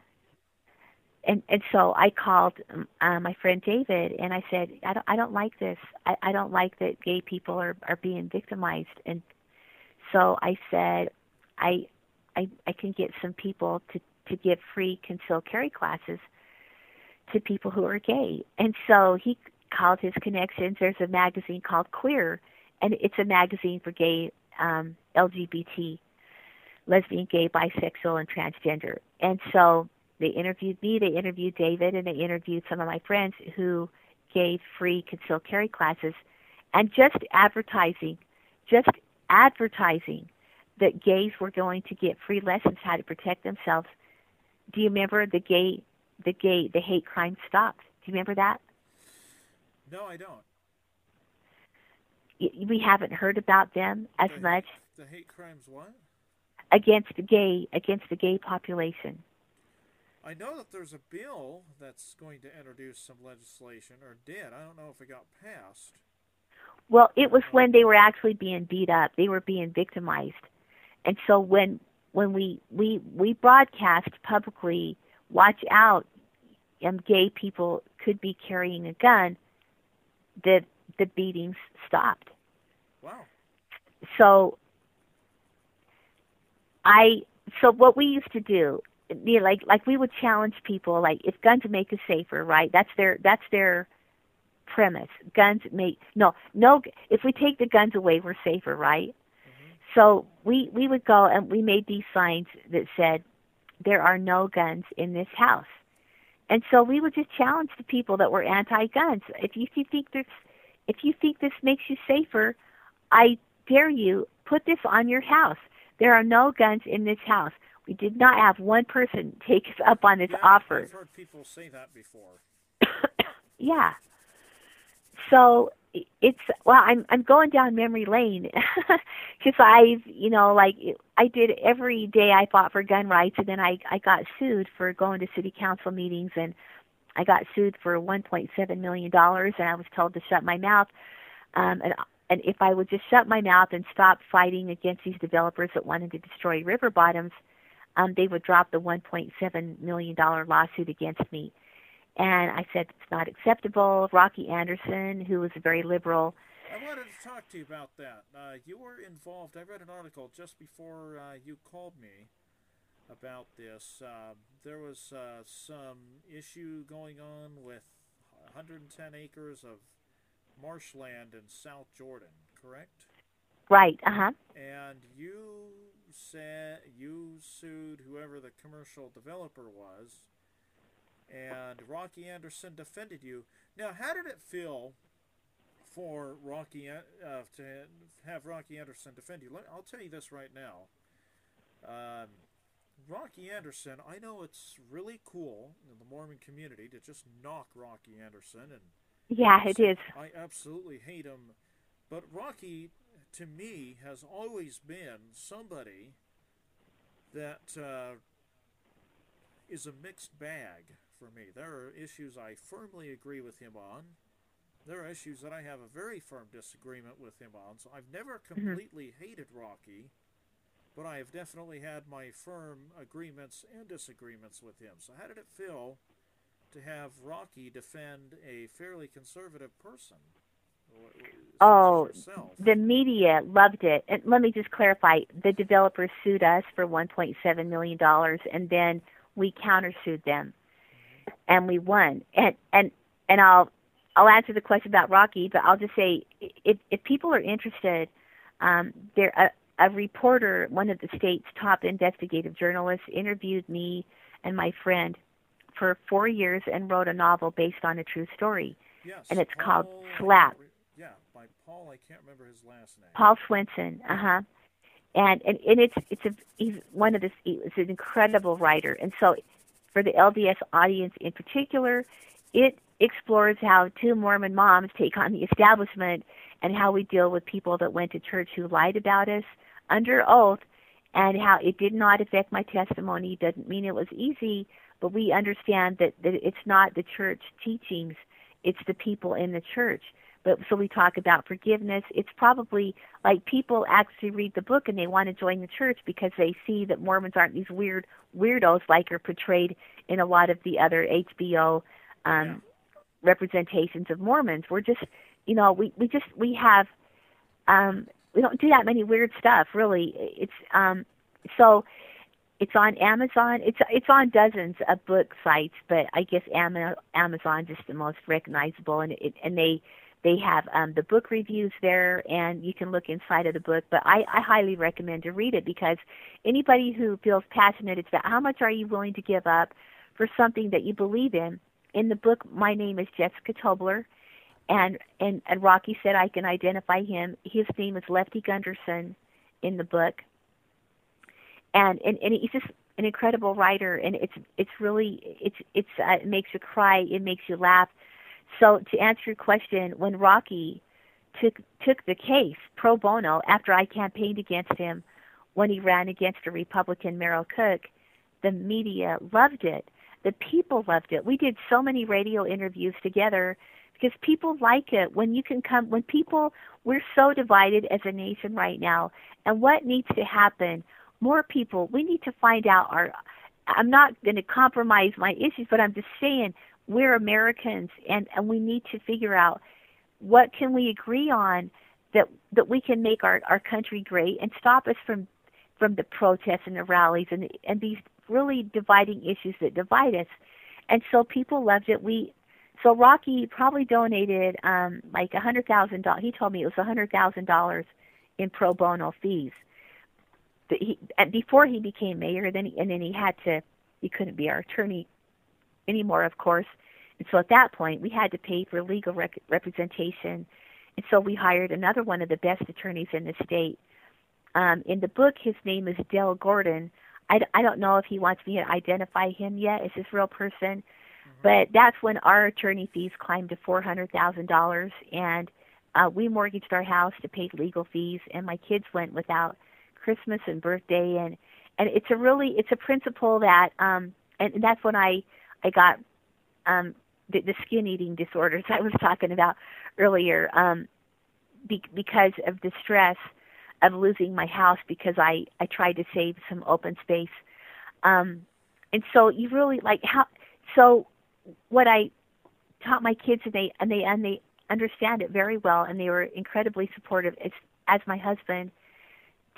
And and so I called um, uh, my friend David and I said I don't I don't like this. I I don't like that gay people are are being victimized. And so I said I I I can get some people to to give free concealed carry classes to people who are gay. And so he called his connections. There's a magazine called Queer, and it's a magazine for gay, um, LGBT, lesbian, gay, bisexual, and transgender. And so they interviewed me, they interviewed David, and they interviewed some of my friends who gave free concealed carry classes. And just advertising, just advertising that gays were going to get free lessons how to protect themselves. Do you remember the gay the gay the hate crime stopped. Do you remember that? No, I don't. We haven't heard about them as the, much. The hate crimes what? Against the gay against the gay population. I know that there's a bill that's going to introduce some legislation, or did. I don't know if it got passed. Well, it was when they were actually being beat up. They were being victimized, and so when when we we we broadcast publicly watch out, um, gay people could be carrying a gun, the the beatings stopped. Wow. So I so what we used to do, you know, like like we would challenge people like if guns make us safer, right? That's their that's their premise. Guns make no no if we take the guns away, we're safer, right? Mm-hmm. So we we would go and we made these signs that said there are no guns in this house. And so we would just challenge the people that were anti-guns. If you, if you think this, if you think this makes you safer, I dare you put this on your house. There are no guns in this house. We did not have one person take us up on this yeah, offer. I've heard people say that before. yeah. So it's well i'm i'm going down memory lane because i've you know like i did every day i fought for gun rights and then i i got sued for going to city council meetings and i got sued for one point seven million dollars and i was told to shut my mouth um and and if i would just shut my mouth and stop fighting against these developers that wanted to destroy river bottoms um they would drop the one point seven million dollar lawsuit against me and I said it's not acceptable. Rocky Anderson, who was a very liberal. I wanted to talk to you about that. Uh, you were involved. I read an article just before uh, you called me about this. Uh, there was uh, some issue going on with 110 acres of marshland in South Jordan, correct? Right. Uh huh. And you said you sued whoever the commercial developer was and Rocky Anderson defended you. Now, how did it feel for Rocky uh, to have Rocky Anderson defend you? I'll tell you this right now. Um, Rocky Anderson, I know it's really cool in the Mormon community to just knock Rocky Anderson and yeah, it is. I absolutely hate him, but Rocky to me has always been somebody that uh, is a mixed bag for me. There are issues I firmly agree with him on. There are issues that I have a very firm disagreement with him on. So I've never mm-hmm. completely mm-hmm. hated Rocky, but I have definitely had my firm agreements and disagreements with him. So how did it feel to have Rocky defend a fairly conservative person? Oh, the media loved it. And let me just clarify: the developers sued us for 1.7 million dollars, and then we countersued them and we won. And and and I'll I'll answer the question about Rocky, but I'll just say if if people are interested, um, there a, a reporter, one of the state's top investigative journalists, interviewed me and my friend for four years and wrote a novel based on a true story. Yes, and it's Paul, called Slap. Yeah, by Paul. I can't remember his last name. Paul Swenson. Uh huh. And and and it's it's a he's one of the he's an incredible writer, and so for the LDS audience in particular. It explores how two Mormon moms take on the establishment and how we deal with people that went to church who lied about us under oath and how it did not affect my testimony. Doesn't mean it was easy, but we understand that, that it's not the church teachings, it's the people in the church. But so we talk about forgiveness. It's probably like people actually read the book and they want to join the church because they see that Mormons aren't these weird weirdos like are portrayed in a lot of the other HBO um, yeah. representations of Mormons. We're just, you know, we we just we have um, we don't do that many weird stuff really. It's um, so it's on Amazon. It's it's on dozens of book sites, but I guess Amazon is just the most recognizable, and it and they they have um, the book reviews there, and you can look inside of the book. But I, I highly recommend to read it because anybody who feels passionate it's about how much are you willing to give up for something that you believe in. In the book, my name is Jessica Tobler, and and, and Rocky said I can identify him. His name is Lefty Gunderson in the book, and and, and he's just an incredible writer, and it's it's really it's it's uh, it makes you cry, it makes you laugh so to answer your question, when Rocky took took the case pro bono after I campaigned against him when he ran against a Republican Merrill Cook, the media loved it. The people loved it. We did so many radio interviews together because people like it when you can come when people we're so divided as a nation right now and what needs to happen more people we need to find out our i'm not going to compromise my issues but i'm just saying we're Americans and, and we need to figure out what can we agree on that that we can make our, our country great and stop us from from the protests and the rallies and and these really dividing issues that divide us. And so people loved it. We so Rocky probably donated um like a hundred thousand dollars. He told me it was a hundred thousand dollars in pro bono fees. But he and before he became mayor, then he, and then he had to he couldn't be our attorney anymore, of course. And so at that point, we had to pay for legal rec- representation. And so we hired another one of the best attorneys in the state. Um, in the book, his name is Dell Gordon. I, I don't know if he wants me to identify him yet as his real person, mm-hmm. but that's when our attorney fees climbed to four hundred thousand dollars, and uh, we mortgaged our house to pay legal fees, and my kids went without Christmas and birthday, and and it's a really it's a principle that um, and, that's when I I got um, the, the skin eating disorders I was talking about earlier um, be, because of the stress of losing my house because I I tried to save some open space. Um, and so you really like how so what I taught my kids and they and they and they understand it very well and they were incredibly supportive as as my husband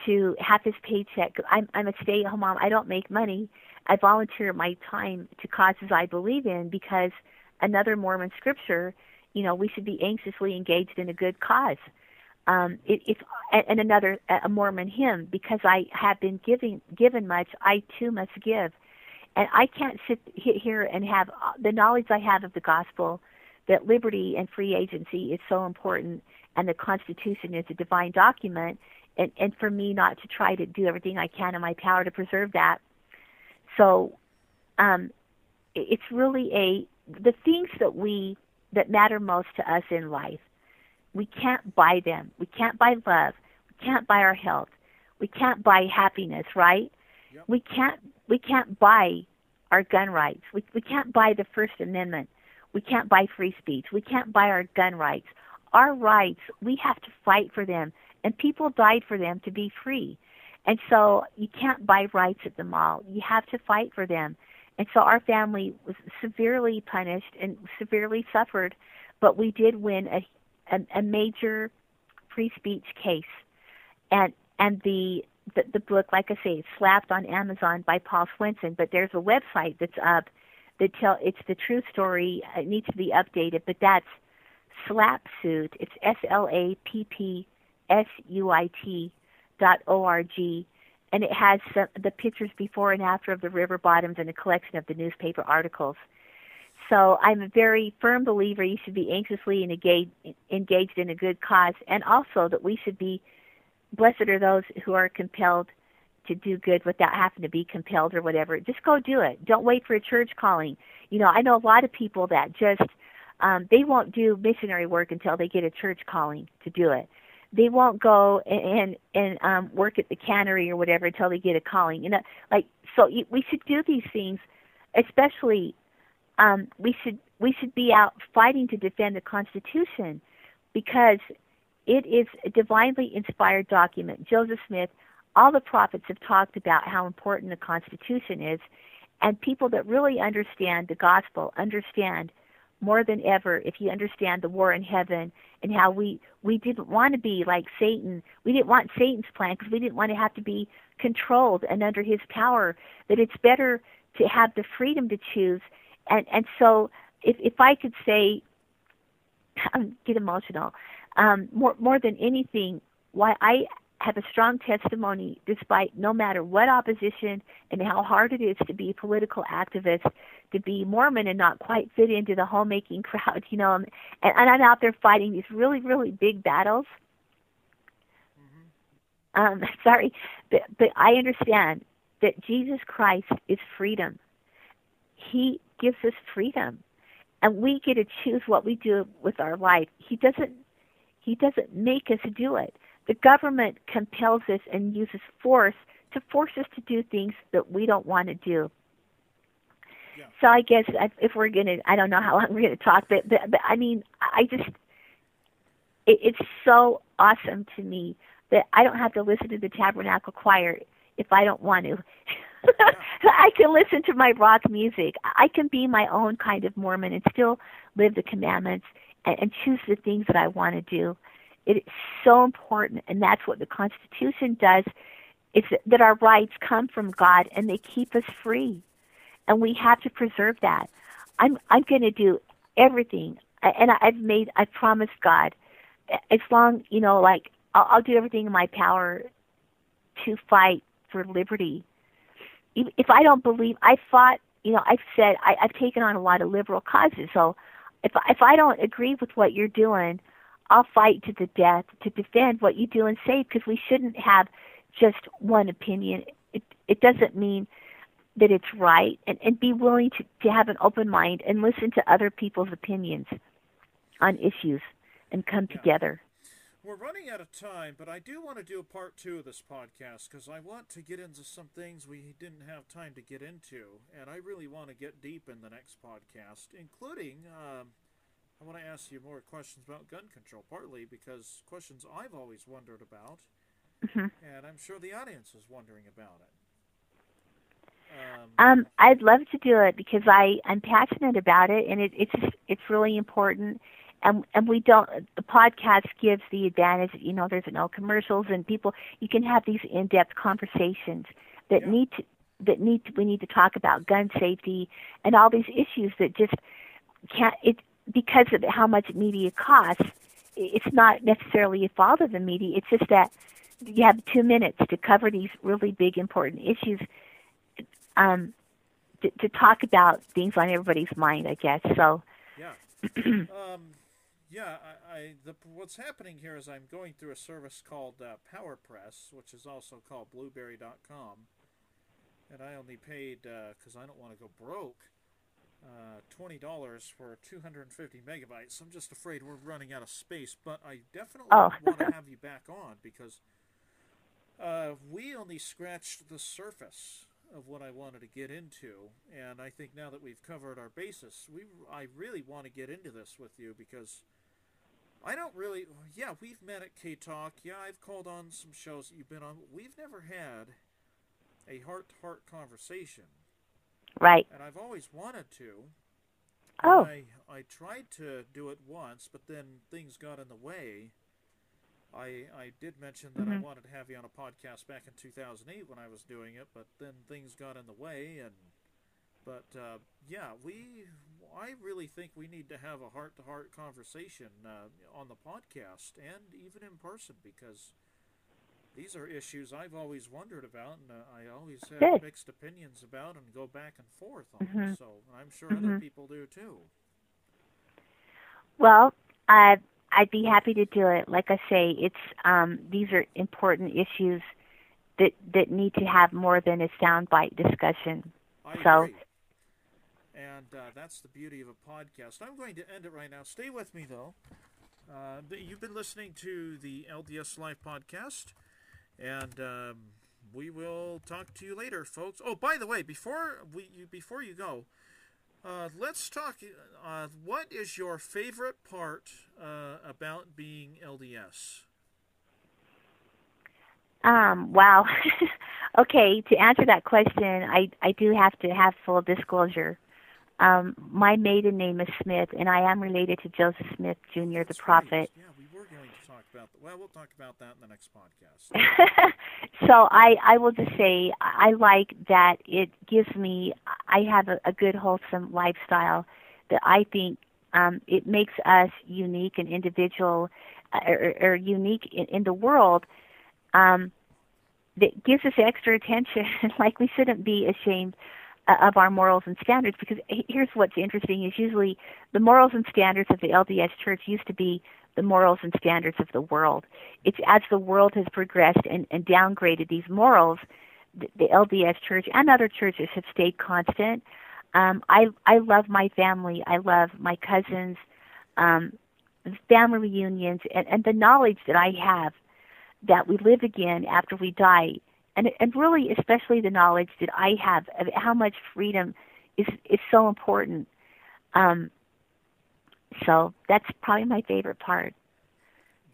to have his paycheck. I'm I'm a stay at home mom. I don't make money I volunteer my time to causes I believe in because another Mormon scripture, you know, we should be anxiously engaged in a good cause. Um, it, it's and another a Mormon hymn because I have been giving given much, I too must give, and I can't sit here and have uh, the knowledge I have of the gospel that liberty and free agency is so important and the Constitution is a divine document, and, and for me not to try to do everything I can in my power to preserve that. So um, it's really a the things that we that matter most to us in life. We can't buy them. We can't buy love. We can't buy our health. We can't buy happiness, right? Yep. We can't we can't buy our gun rights. We we can't buy the First Amendment. We can't buy free speech. We can't buy our gun rights. Our rights, we have to fight for them. And people died for them to be free. And so you can't buy rights at the mall. You have to fight for them. And so our family was severely punished and severely suffered, but we did win a, a, a major free speech case. And and the, the the book, like I say, slapped on Amazon by Paul Swenson, but there's a website that's up that tell it's the true story. It needs to be updated, but that's Slappsuit. It's S L A P P S U I T dot O R G, and it has some, the pictures before and after of the river bottoms and a collection of the newspaper articles. So I'm a very firm believer you should be anxiously engaged, engaged in a good cause, and also that we should be blessed are those who are compelled to do good without having to be compelled or whatever. Just go do it. Don't wait for a church calling. You know, I know a lot of people that just um, they won't do missionary work until they get a church calling to do it. They won't go and and, um, work at the cannery or whatever until they get a calling. You know, like so we should do these things, especially um, we should we should be out fighting to defend the Constitution because it is a divinely inspired document. Joseph Smith, all the prophets have talked about how important the Constitution is, and people that really understand the gospel understand more than ever if you understand the war in heaven and how we we didn't want to be like Satan. We didn't want Satan's plan because we didn't want to have to be controlled and under his power. That it's better to have the freedom to choose. And and so if if I could say, get emotional, um, more more than anything, why I have a strong testimony despite no matter what opposition and how hard it is to be a political activist, to be Mormon and not quite fit into the homemaking crowd, you know, and, and I'm out there fighting these really, really big battles. Mm-hmm. Um, sorry, but, but I understand that Jesus Christ is freedom. He gives us freedom, and we get to choose what we do with our life. He doesn't. He doesn't make us do it the government compels us and uses force to force us to do things that we don't want to do. Yeah. So I guess if we're gonna, I don't know how long we're gonna talk, but but, but I mean, I just, it, it's so awesome to me that I don't have to listen to the Tabernacle Choir if I don't want to. Yeah. I can listen to my rock music. I can be my own kind of Mormon and still live the commandments and, and choose the things that I want to do. It is so important, and that's what the Constitution does. Is that our rights come from God and they keep us free, and we have to preserve that. I'm I'm going to do everything, and I've made I promised God, as long you know, like I'll, I'll do everything in my power to fight for liberty. If I don't believe, I fought. You know, I've said I, I've taken on a lot of liberal causes. So if if I don't agree with what you're doing, I'll fight to the death to defend what you do and say because we shouldn't have just one opinion. It, it doesn't mean that it's right and, and be willing to, to have an open mind and listen to other people's opinions on issues and come yeah. together. We're running out of time, but I do want to do a part two of this podcast because I want to get into some things we didn't have time to get into, and I really want to get deep in the next podcast, including um, I want to ask you more questions about gun control, partly because questions I've always wondered about, mm-hmm. and I'm sure the audience is wondering about it. Um, um, I'd love to do it because I I'm passionate about it, and it, it's it's really important. And and we don't the podcast gives the advantage. You know, there's no commercials, and people you can have these in-depth conversations that yeah. need to that need to, we need to talk about gun safety and all these issues that just can't it because of how much media costs, it's not necessarily a fault of the media. It's just that you have two minutes to cover these really big, important issues. Um, to, to talk about things on everybody's mind, I guess. So. Yeah. um, yeah. I, I the what's happening here is I'm going through a service called uh, PowerPress, which is also called Blubrry.com, and I only paid because uh, I don't want to go broke. Uh, twenty dollars for 250 megabytes. I'm just afraid we're running out of space, but I definitely oh. want to have you back on because uh, we only scratched the surface of what I wanted to get into, and I think now that we've covered our basis, we I really want to get into this with you because I don't really. Yeah, we've met at K Talk. Yeah, I've called on some shows that you've been on. We've never had a heart-to-heart conversation. Right. And I've always wanted to. Oh. I I tried to do it once, but then things got in the way. I I did mention that mm-hmm. I wanted to have you on a podcast back in 2008 when I was doing it, but then things got in the way and but uh, yeah, we I really think we need to have a heart-to-heart conversation uh, on the podcast and even in person because these are issues I've always wondered about and uh, I always have Good. mixed opinions about and go back and forth on. Mm-hmm. So I'm sure mm-hmm. other people do too. Well, uh, I'd be happy to do it. Like I say, it's um, these are important issues that that need to have more than a soundbite discussion. I so, agree. And uh, that's the beauty of a podcast. I'm going to end it right now. Stay with me though. Uh, you've been listening to the LDS Life podcast, and um, we will talk to you later, folks. Oh, by the way, before we you, before you go, uh, let's talk. Uh, what is your favorite part uh, about being LDS? Um, wow. okay, to answer that question, I, I do have to have full disclosure. Um, my maiden name is Smith, and I am related to Joseph Smith Jr., That's the prophet. Right. Yeah, we were going to talk about. Well, we'll talk about that in the next podcast. so I, I will just say I like that it gives me I have a, a good wholesome lifestyle that I think um, it makes us unique and individual uh, or, or unique in, in the world. Um, that gives us extra attention. like we shouldn't be ashamed uh, of our morals and standards because here's what's interesting is usually the morals and standards of the LDS Church used to be the morals and standards of the world. It's as the world has progressed and, and downgraded these morals, the, the LDS Church and other churches have stayed constant. Um, I I love my family. I love my cousins, um, family reunions, and, and the knowledge that I have that we live again after we die, and and really especially the knowledge that I have of how much freedom is is so important. Um, so that's probably my favorite part.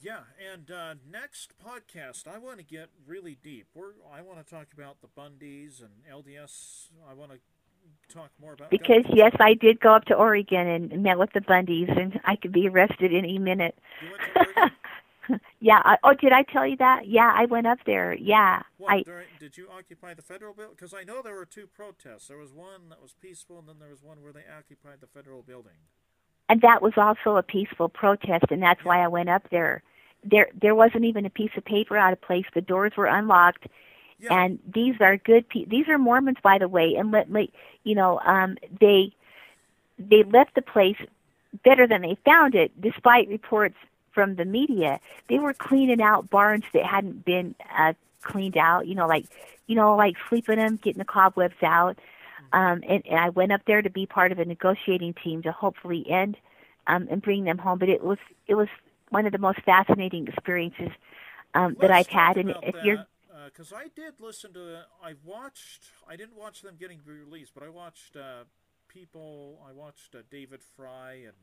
Yeah, and uh, next podcast, I want to get really deep. We're I want to talk about the Bundys and LDS. I want to talk more about because yes, I did go up to Oregon and met with the Bundys, and I could be arrested any minute. You went to yeah. I, oh, did I tell you that? Yeah, I went up there. Yeah. What, I, during, did you occupy the federal building? Because I know there were two protests. There was one that was peaceful, and then there was one where they occupied the federal building. And that was also a peaceful protest, and that's why I went up there. There, there wasn't even a piece of paper out of place. The doors were unlocked, Yeah. and these are good. Pe- these are Mormons, by the way. And let, let you know, um, they they left the place better than they found it, despite reports from the media. They were cleaning out barns that hadn't been uh, cleaned out. You know, like you know, like sweeping them, getting the cobwebs out. Um, and, and I went up there to be part of a negotiating team to hopefully end um, and bring them home. But it was it was one of the most fascinating experiences um, that I've had. And if that, you're because I did listen to, I watched, I didn't watch them getting released, but I watched uh, people, I watched uh, David Fry and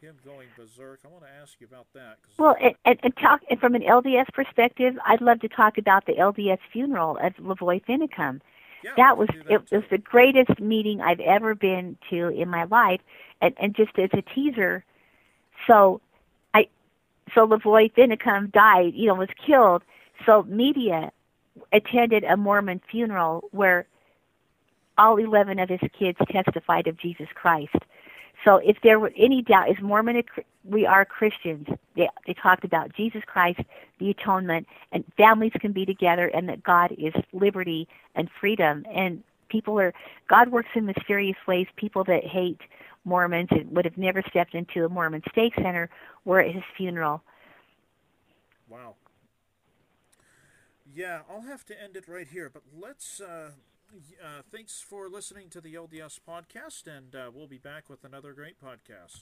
him going berserk. I want to ask you about that. 'cause- Well, and, and, and talk and from an LDS perspective, I'd love to talk about the LDS funeral of LaVoy Finicum. Yeah, That was do it too. was the greatest meeting I've ever been to in my life, and and just as a teaser, so I so LaVoy Finicum died, you know, was killed. So media attended a Mormon funeral where all eleven of his kids testified of Jesus Christ. So if there were any doubt, is Mormon we are Christians. They, they talked about Jesus Christ, the atonement, and families can be together, and that God is liberty and freedom. And people are God works in mysterious ways. People that hate Mormons and would have never stepped into a Mormon stake center were at his funeral. Wow. Yeah, I'll have to end it right here, but let's. Uh, uh, thanks for listening to the LDS podcast, and uh, we'll be back with another great podcast.